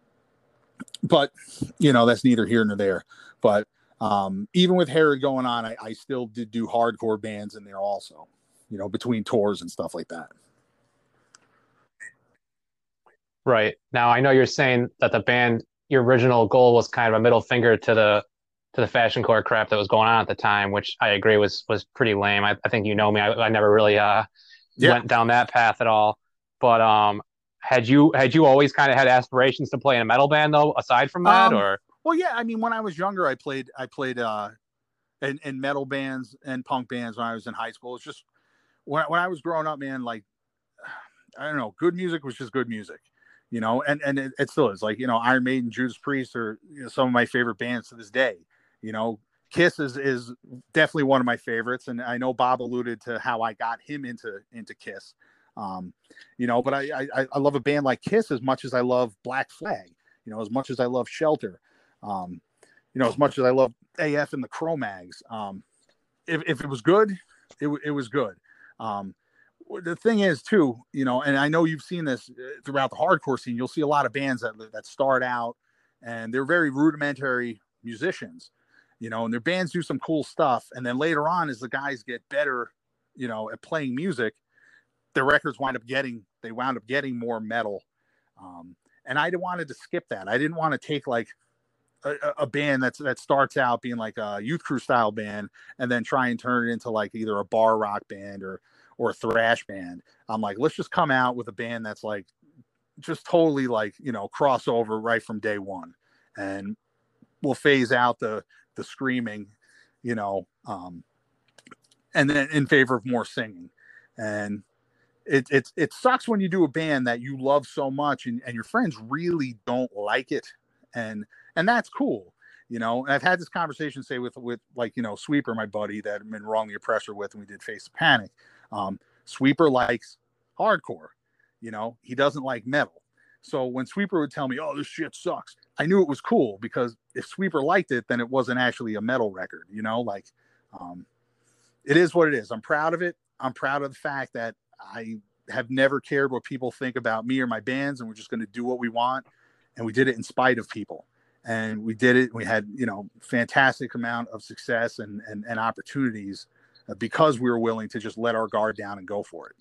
but, you know, that's neither here nor there. But um, even with Herod going on, I, I still did do hardcore bands in there also you know, between tours and stuff like that. Right. Now I know you're saying that the band your original goal was kind of a middle finger to the to the fashion core crap that was going on at the time, which I agree was was pretty lame. I, I think you know me. I, I never really uh yeah. went down that path at all. But um had you had you always kind of had aspirations to play in a metal band though, aside from that um, or well yeah, I mean when I was younger I played I played uh in, in metal bands and punk bands when I was in high school. It's just when, when I was growing up, man, like I don't know, good music was just good music, you know, and and it, it still is. Like you know, Iron Maiden, Judas Priest are you know, some of my favorite bands to this day. You know, Kiss is is definitely one of my favorites, and I know Bob alluded to how I got him into into Kiss. Um, you know, but I, I I love a band like Kiss as much as I love Black Flag. You know, as much as I love Shelter. Um, you know, as much as I love AF and the Cro-Mags. Um, if if it was good, it it was good. Um, the thing is too, you know, and I know you've seen this uh, throughout the hardcore scene. You'll see a lot of bands that that start out and they're very rudimentary musicians, you know, and their bands do some cool stuff, and then later on, as the guys get better, you know, at playing music, their records wind up getting they wound up getting more metal. Um, and I wanted to skip that. I didn't want to take like a, a, band that's that starts out being like a youth crew style band and then try and turn it into like either a bar rock band or or a thrash band. I'm like, let's just come out with a band that's like just totally like, you know, crossover right from day one. And we'll phase out the the screaming, you know, um and then in favor of more singing. And it, it, it sucks when you do a band that you love so much and, and your friends really don't like it and and that's cool you know and i've had this conversation say with with like you know sweeper my buddy that i've been Wrong the Oppressor with and we did face panic. Um, sweeper likes hardcore you know he doesn't like metal. So when sweeper would tell me oh this shit sucks i knew it was cool because if sweeper liked it then it wasn't actually a metal record you know like um, it is what it is. I'm proud of it. I'm proud of the fact that i have never cared what people think about me or my bands, and we're just going to do what we want. And we did it in spite of people, and we did it. We had you know fantastic amount of success and and, and opportunities uh, because we were willing to just let our guard down and go for it.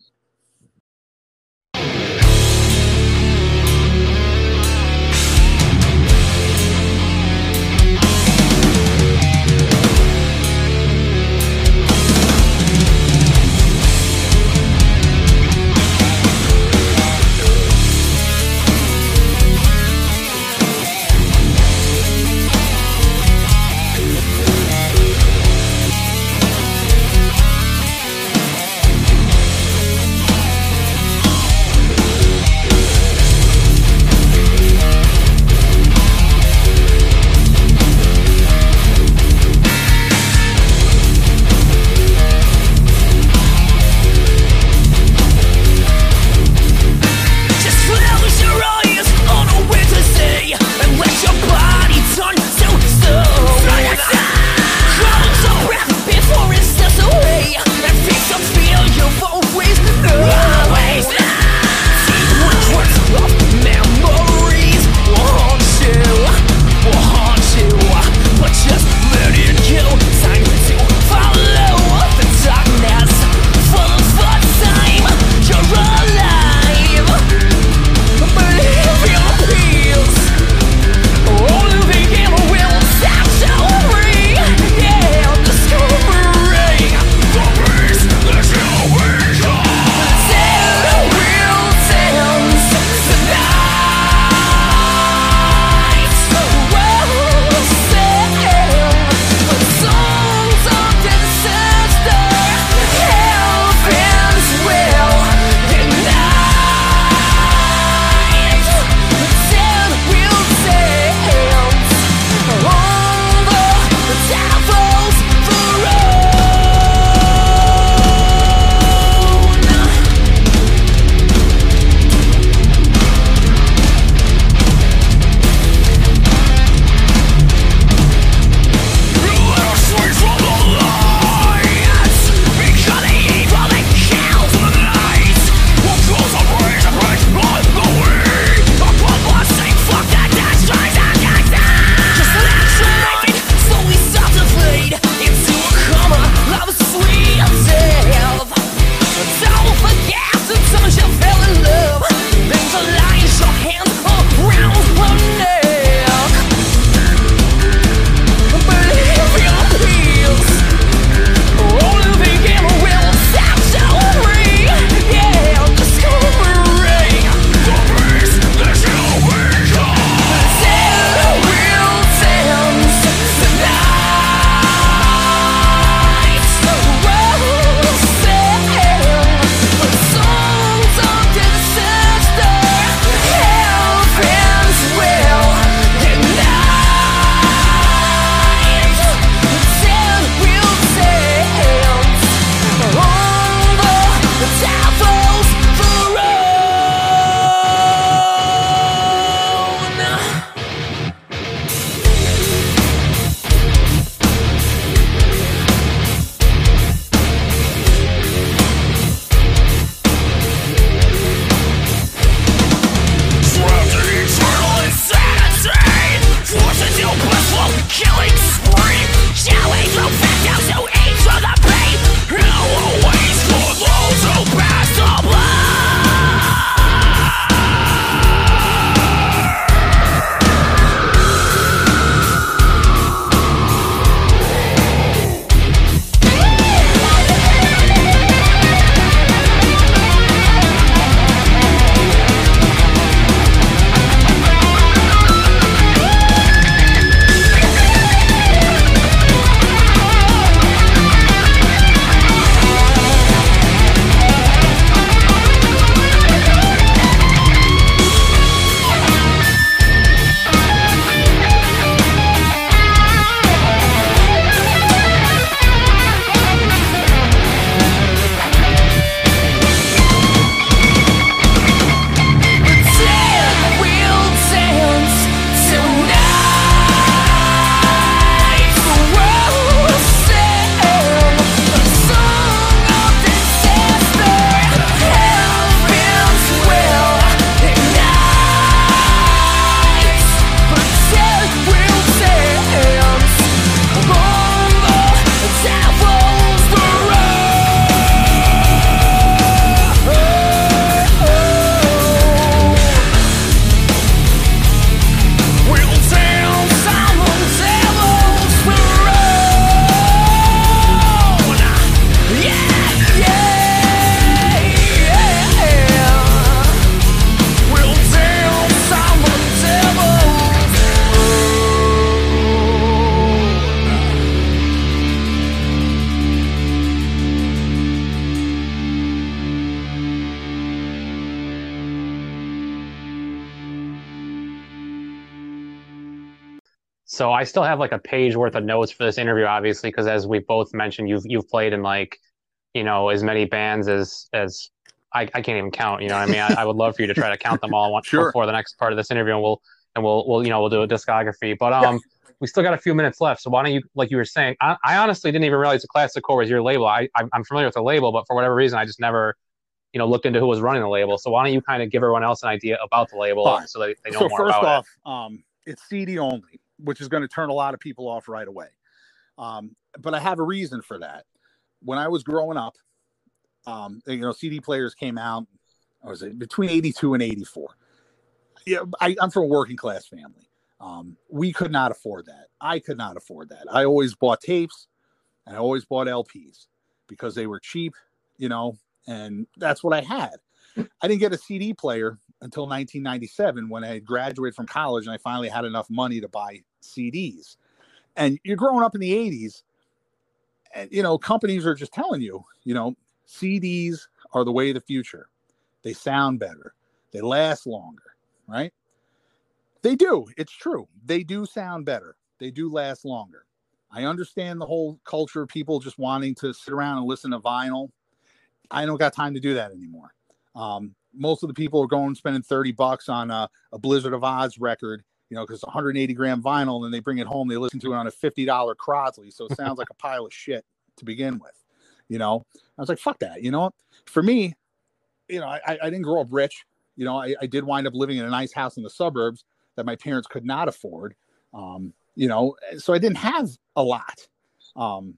Have like a page worth of notes for this interview, obviously, because as we both mentioned, you've you've played in like, you know, as many bands as as I, I can't even count. You know what I mean? I, I would love for you to try to count them all once Sure. before the next part of this interview, and we'll and we'll we'll you know we'll do a discography. But um, we still got a few minutes left, so why don't you, like you were saying, I, I honestly didn't even realize the Classic Core was your label. I I'm familiar with the label, but for whatever reason, I just never, you know, looked into who was running the label. So why don't you kind of give everyone else an idea about the label so that they know so more about it? So first off, um, it's CD only, which is going to turn a lot of people off right away. Um, but I have a reason for that. When I was growing up, um, you know, CD players came out. I was it between '82 and '84. Yeah, I, I'm from a working class family. Um, we could not afford that. I could not afford that. I always bought tapes, and I always bought LPs because they were cheap, you know, and that's what I had. I didn't get a CD player until 1997 when I graduated from college and I finally had enough money to buy CDs. And you're growing up in the 80s, and you know, companies are just telling you, you know, CDs are the way of the future. They sound better, they last longer, right? They do. It's true. They do sound better. They do last longer. I understand the whole culture of people just wanting to sit around and listen to vinyl. I don't got time to do that anymore. Um, most of the people are going spending 30 bucks on a, a Blizzard of Ozz record, you know, because 180 gram vinyl, and then they bring it home, they listen to it on a $50 Crosley. So it sounds like a pile of shit to begin with. You know, I was like, fuck that. You know, for me, you know, I, I didn't grow up rich. You know, I, I did wind up living in a nice house in the suburbs that my parents could not afford. Um, you know, so I didn't have a lot. Um,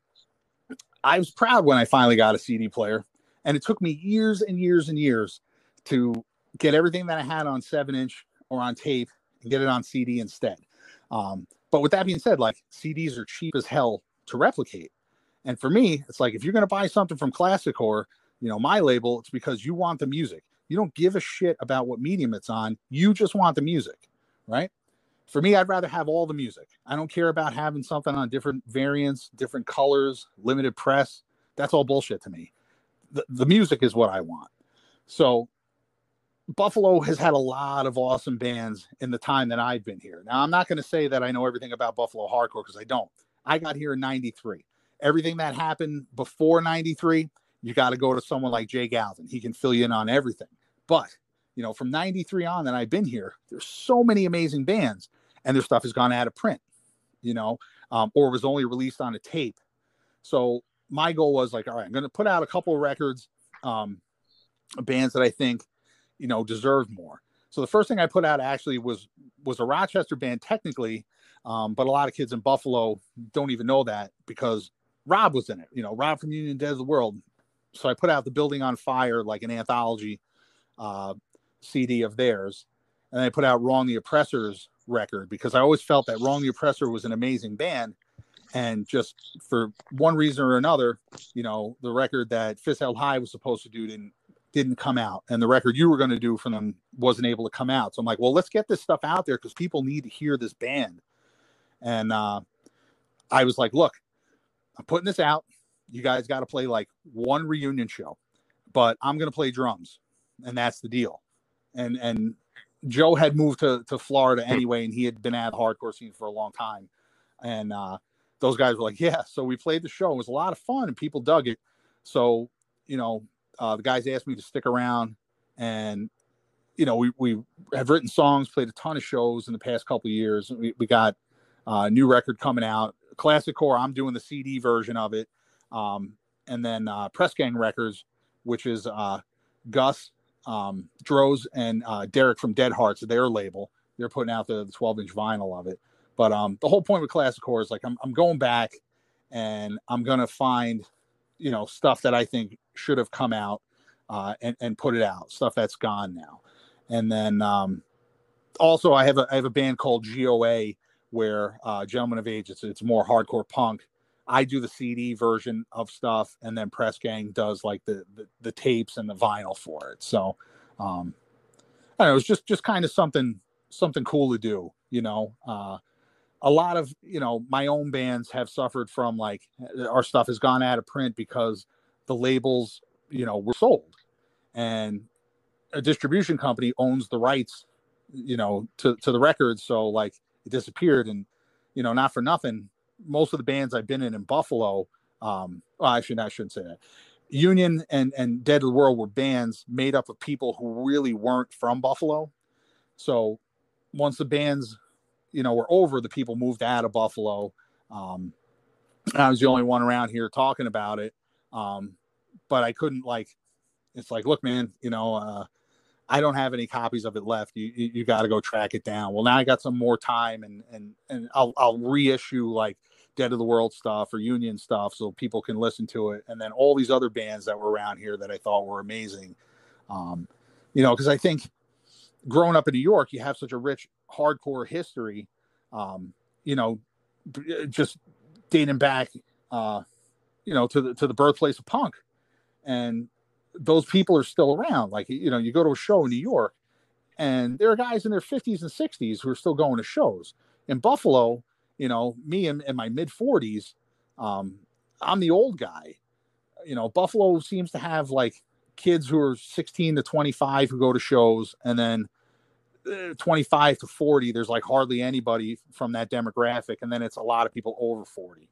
I was proud when I finally got a CD player, and it took me years and years and years to get everything that I had on seven inch or on tape and get it on CD instead. Um, but with that being said, like CDs are cheap as hell to replicate. And for me, it's like if you're going to buy something from Classic Core, you know, my label, it's because you want the music. You don't give a shit about what medium it's on. You just want the music, right? For me, I'd rather have all the music. I don't care about having something on different variants, different colors, limited press. That's all bullshit to me. The, the music is what I want. So Buffalo has had a lot of awesome bands in the time that I've been here. Now, I'm not going to say that I know everything about Buffalo hardcore because I don't. I got here in 93. Everything that happened before 93, you got to go to someone like Jay Galvin. He can fill you in on everything. But, you know, from 93 on that I've been here, there's so many amazing bands and their stuff has gone out of print, you know, um, or was only released on a tape. So my goal was like, all right, I'm going to put out a couple of records, um, bands that I think, you know, deserved more. So the first thing I put out actually was was a Rochester band technically, um, but a lot of kids in Buffalo don't even know that because Rob was in it. You know, Rob from Union Dead to the World. So I put out the Building on Fire, like an anthology uh, CD of theirs, and I put out Wrong the Oppressors record because I always felt that Wrong the Oppressor was an amazing band, and just for one reason or another, you know, the record that Fist Held High was supposed to do didn't didn't come out and the record you were going to do for them wasn't able to come out. So i'm like well let's get this stuff out there because people need to hear this band. And uh, i was like look i'm putting this out. You guys got to play like one reunion show but i'm going to play drums and that's the deal. And and joe had moved to, to florida anyway and he had been at hardcore scene for a long time. And uh, those guys were like yeah so we played the show. It was a lot of fun and people dug it. So you know uh, the guys asked me to stick around and you know we, we have written songs played a ton of shows in the past couple years. We, we got a new record coming out classic core. I'm doing the cd version of it um, and then uh, press gang records which is uh, gus um, droz and uh, derek from dead hearts their label. They're putting out the, the 12 inch vinyl of it. But um, the whole point with classic core is like I'm, I'm going back and i'm gonna find you know stuff that i think should have come out uh, and and put it out. Stuff that's gone now. And then um, also I have a I have a band called GOA where uh, Gentlemen of Age. It's it's more hardcore punk. I do the CD version of stuff, and then Press Gang does like the the, the tapes and the vinyl for it. So um, I don't know. Just just kind of something something cool to do. You know. Uh, a lot of you know my own bands have suffered from like our stuff has gone out of print because the labels you know were sold and a distribution company owns the rights you know to, to the records so like it disappeared and you know, not for nothing, most of the bands I've been in in Buffalo, um, well, actually, I shouldn't say that. Union and and Dead to the World were bands made up of people who really weren't from Buffalo. So once the bands, you know, were over, the people moved out of Buffalo. Um, I was the only one around here talking about it. Um, but I couldn't like, it's like, look, man, you know, uh, I don't have any copies of it left. You you, you got to go track it down. Well, now I got some more time, and and and I'll I'll reissue like Dead to the World stuff or Union stuff, so people can listen to it. And then all these other bands that were around here that I thought were amazing. Um, you know, because I think growing up in New York, you have such a rich hardcore history. Um, you know, just dating back, uh, you know, to the to the birthplace of punk, and those people are still around. Like, you know, you go to a show in New York and there are guys in their 50s and 60s who are still going to shows. In Buffalo, you know, me in, in my mid 40s, um, I'm the old guy. You know, Buffalo seems to have like kids who are 16 to 25 who go to shows, and then uh, 25 to 40, there's like hardly anybody from that demographic, and then it's a lot of people over 40.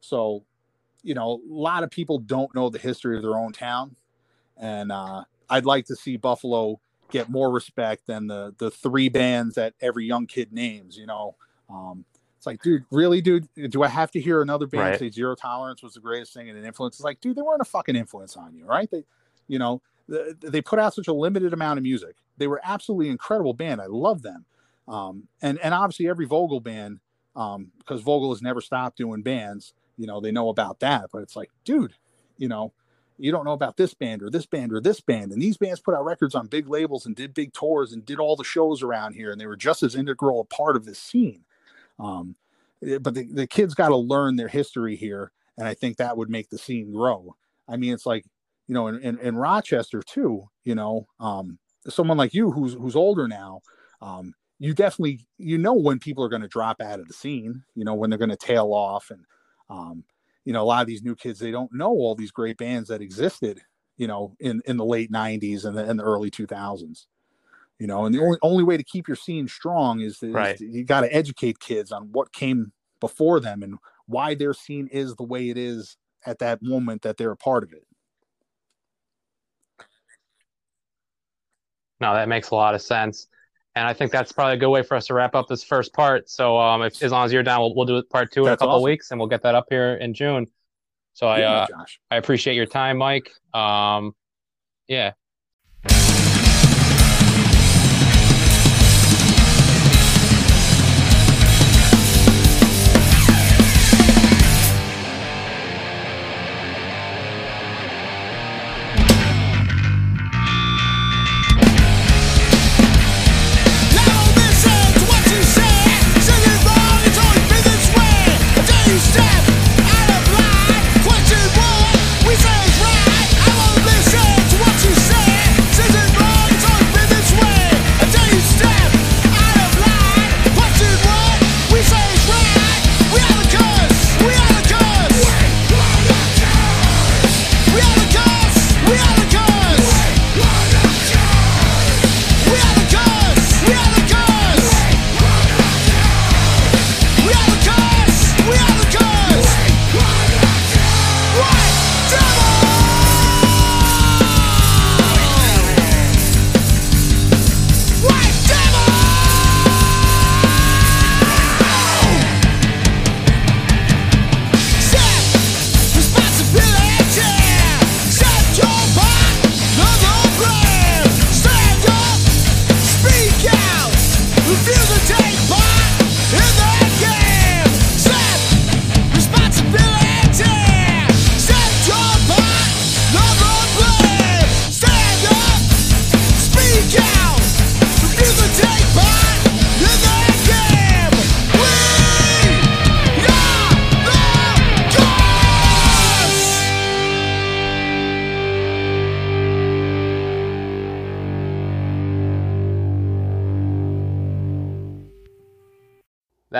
So, you know, a lot of people don't know the history of their own town and uh, I'd like to see Buffalo get more respect than the the three bands that every young kid names. You know, um, it's like, dude, really, dude, do I have to hear another band right. say Zero Tolerance was the greatest thing and an influence? It's like, dude, they weren't a fucking influence on you, right? They, you know, they put out such a limited amount of music. They were absolutely incredible band. I love them, um, and and obviously every Vogel band, um, because Vogel has never stopped doing bands. You know, they know about that, but it's like, dude, you know, you don't know about this band or this band or this band. And these bands put out records on big labels and did big tours and did all the shows around here. And they were just as integral a part of this scene. Um, eh, but the, the kids got to learn their history here. And I think that would make the scene grow. I mean, it's like, you know, in, in, in Rochester too, you know, um, someone like you who's, who's older now, um, you definitely, you know, when people are going to drop out of the scene, you know, when they're going to tail off and, um, you know a lot of these new kids they don't know all these great bands that existed you know in in the late 90s and the, and the early 2000s you know and the only only way to keep your scene strong is, is right. you got to educate kids on what came before them and why their scene is the way it is at that moment that they're a part of it. No that makes a lot of sense and I think that's probably a good way for us to wrap up this first part. So, um, if, as long as you're down, we'll, we'll do part two in a couple awesome. weeks, and we'll get that up here in June. So I, uh, I appreciate your time, Mike. Um, yeah,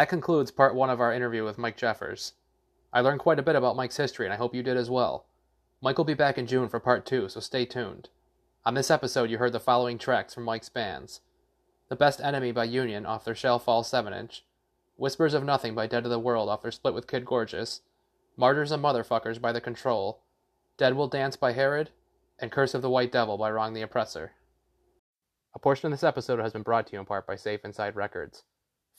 That concludes part one of our interview with Mike Jeffers. I learned quite a bit about Mike's history, and I hope you did as well. Mike will be back in June for part two, so stay tuned. On this episode, you heard the following tracks from Mike's bands The Best Enemy by Union off their Shell Fall 7 inch, Whispers of Nothing by Dead to the World off their split with Kid Gorgeous, Martyrs and Motherfuckers by The Control, Dead Will Dance by Herod, and Curse of the White Devil by Wrong the Oppressor. A portion of this episode has been brought to you in part by Safe Inside Records.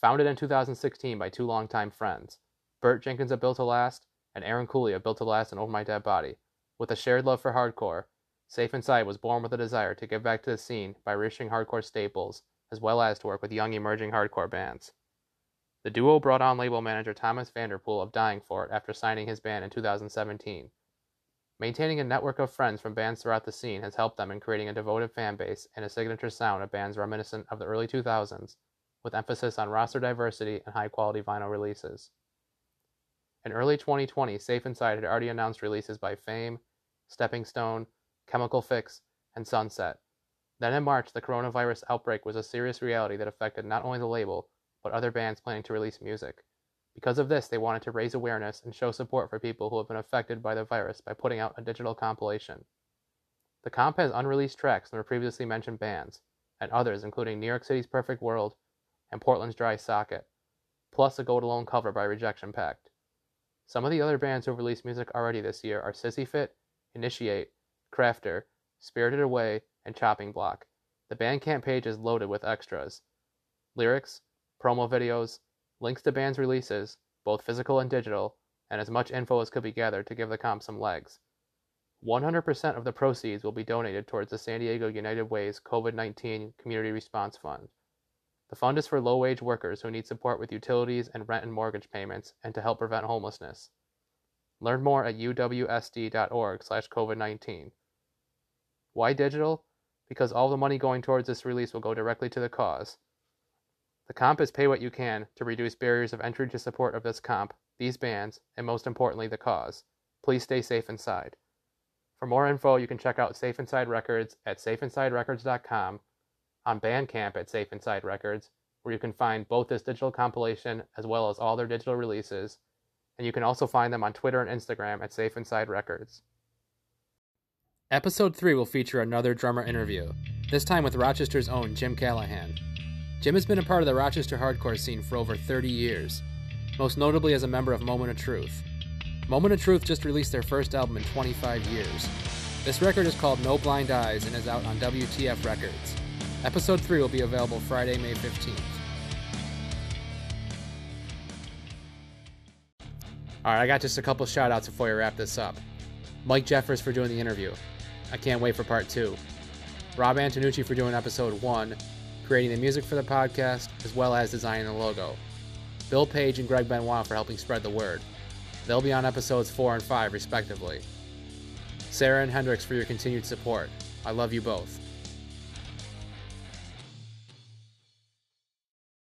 Founded in 2016 by two longtime friends, Burt Jenkins of Built to Last and Aaron Cooley of Built to Last and Over My Dead Body, with a shared love for hardcore, Safe Inside was born with a desire to give back to the scene by reissuing hardcore staples, as well as to work with young emerging hardcore bands. The duo brought on label manager Thomas Vanderpool of Dying For It after signing his band in 2017. Maintaining a network of friends from bands throughout the scene has helped them in creating a devoted fan base and a signature sound of bands reminiscent of the early 2000s, with emphasis on roster diversity and high quality vinyl releases. In early 2020, Safe Inside had already announced releases by Fame, Stepping Stone, Chemical Fix, and Sunset. Then in March, the coronavirus outbreak was a serious reality that affected not only the label, but other bands planning to release music. Because of this, they wanted to raise awareness and show support for people who have been affected by the virus by putting out a digital compilation. The comp has unreleased tracks from the previously mentioned bands, and others including New York City's Perfect World and Portland's Dry Socket, plus a Gold Alone cover by Rejection Pact. Some of the other bands who released music already this year are Sissy Fit, Initiate, Crafter, Spirited Away, and Chopping Block. The Bandcamp page is loaded with extras. Lyrics, promo videos, links to bands' releases, both physical and digital, and as much info as could be gathered to give the comp some legs. 100% of the proceeds will be donated towards the San Diego United Way's COVID 19 Community Response Fund. The fund is for low wage workers who need support with utilities and rent and mortgage payments and to help prevent homelessness. Learn more at uwsd.org slash COVID 19. Why digital? Because all the money going towards this release will go directly to the cause. The comp is pay what you can to reduce barriers of entry to support of this comp, these bands, and most importantly, the cause. Please stay safe inside. For more info, you can check out Safe Inside Records at safeinsiderecords.com, on Bandcamp at Safe Inside Records, where you can find both this digital compilation as well as all their digital releases, and you can also find them on Twitter and Instagram at Safe Inside Records. Episode 3 will feature another drummer interview, this time with Rochester's own Jim Callahan. Jim has been a part of the Rochester hardcore scene for over 30 years, most notably as a member of Moment of Truth. Moment of Truth just released their first album in 25 years. This record is called No Blind Eyes and is out on WTF Records. Episode 3 will be available Friday, May 15th. Alright, I got just a couple shout outs before we wrap this up. Mike Jeffers for doing the interview. I can't wait for part 2. Rob Antonucci for doing episode 1, creating the music for the podcast, as well as designing the logo. Bill Page and Greg Benoit for helping spread the word. They'll be on episodes 4 and 5, respectively. Sarah and Hendrix for your continued support. I love you both.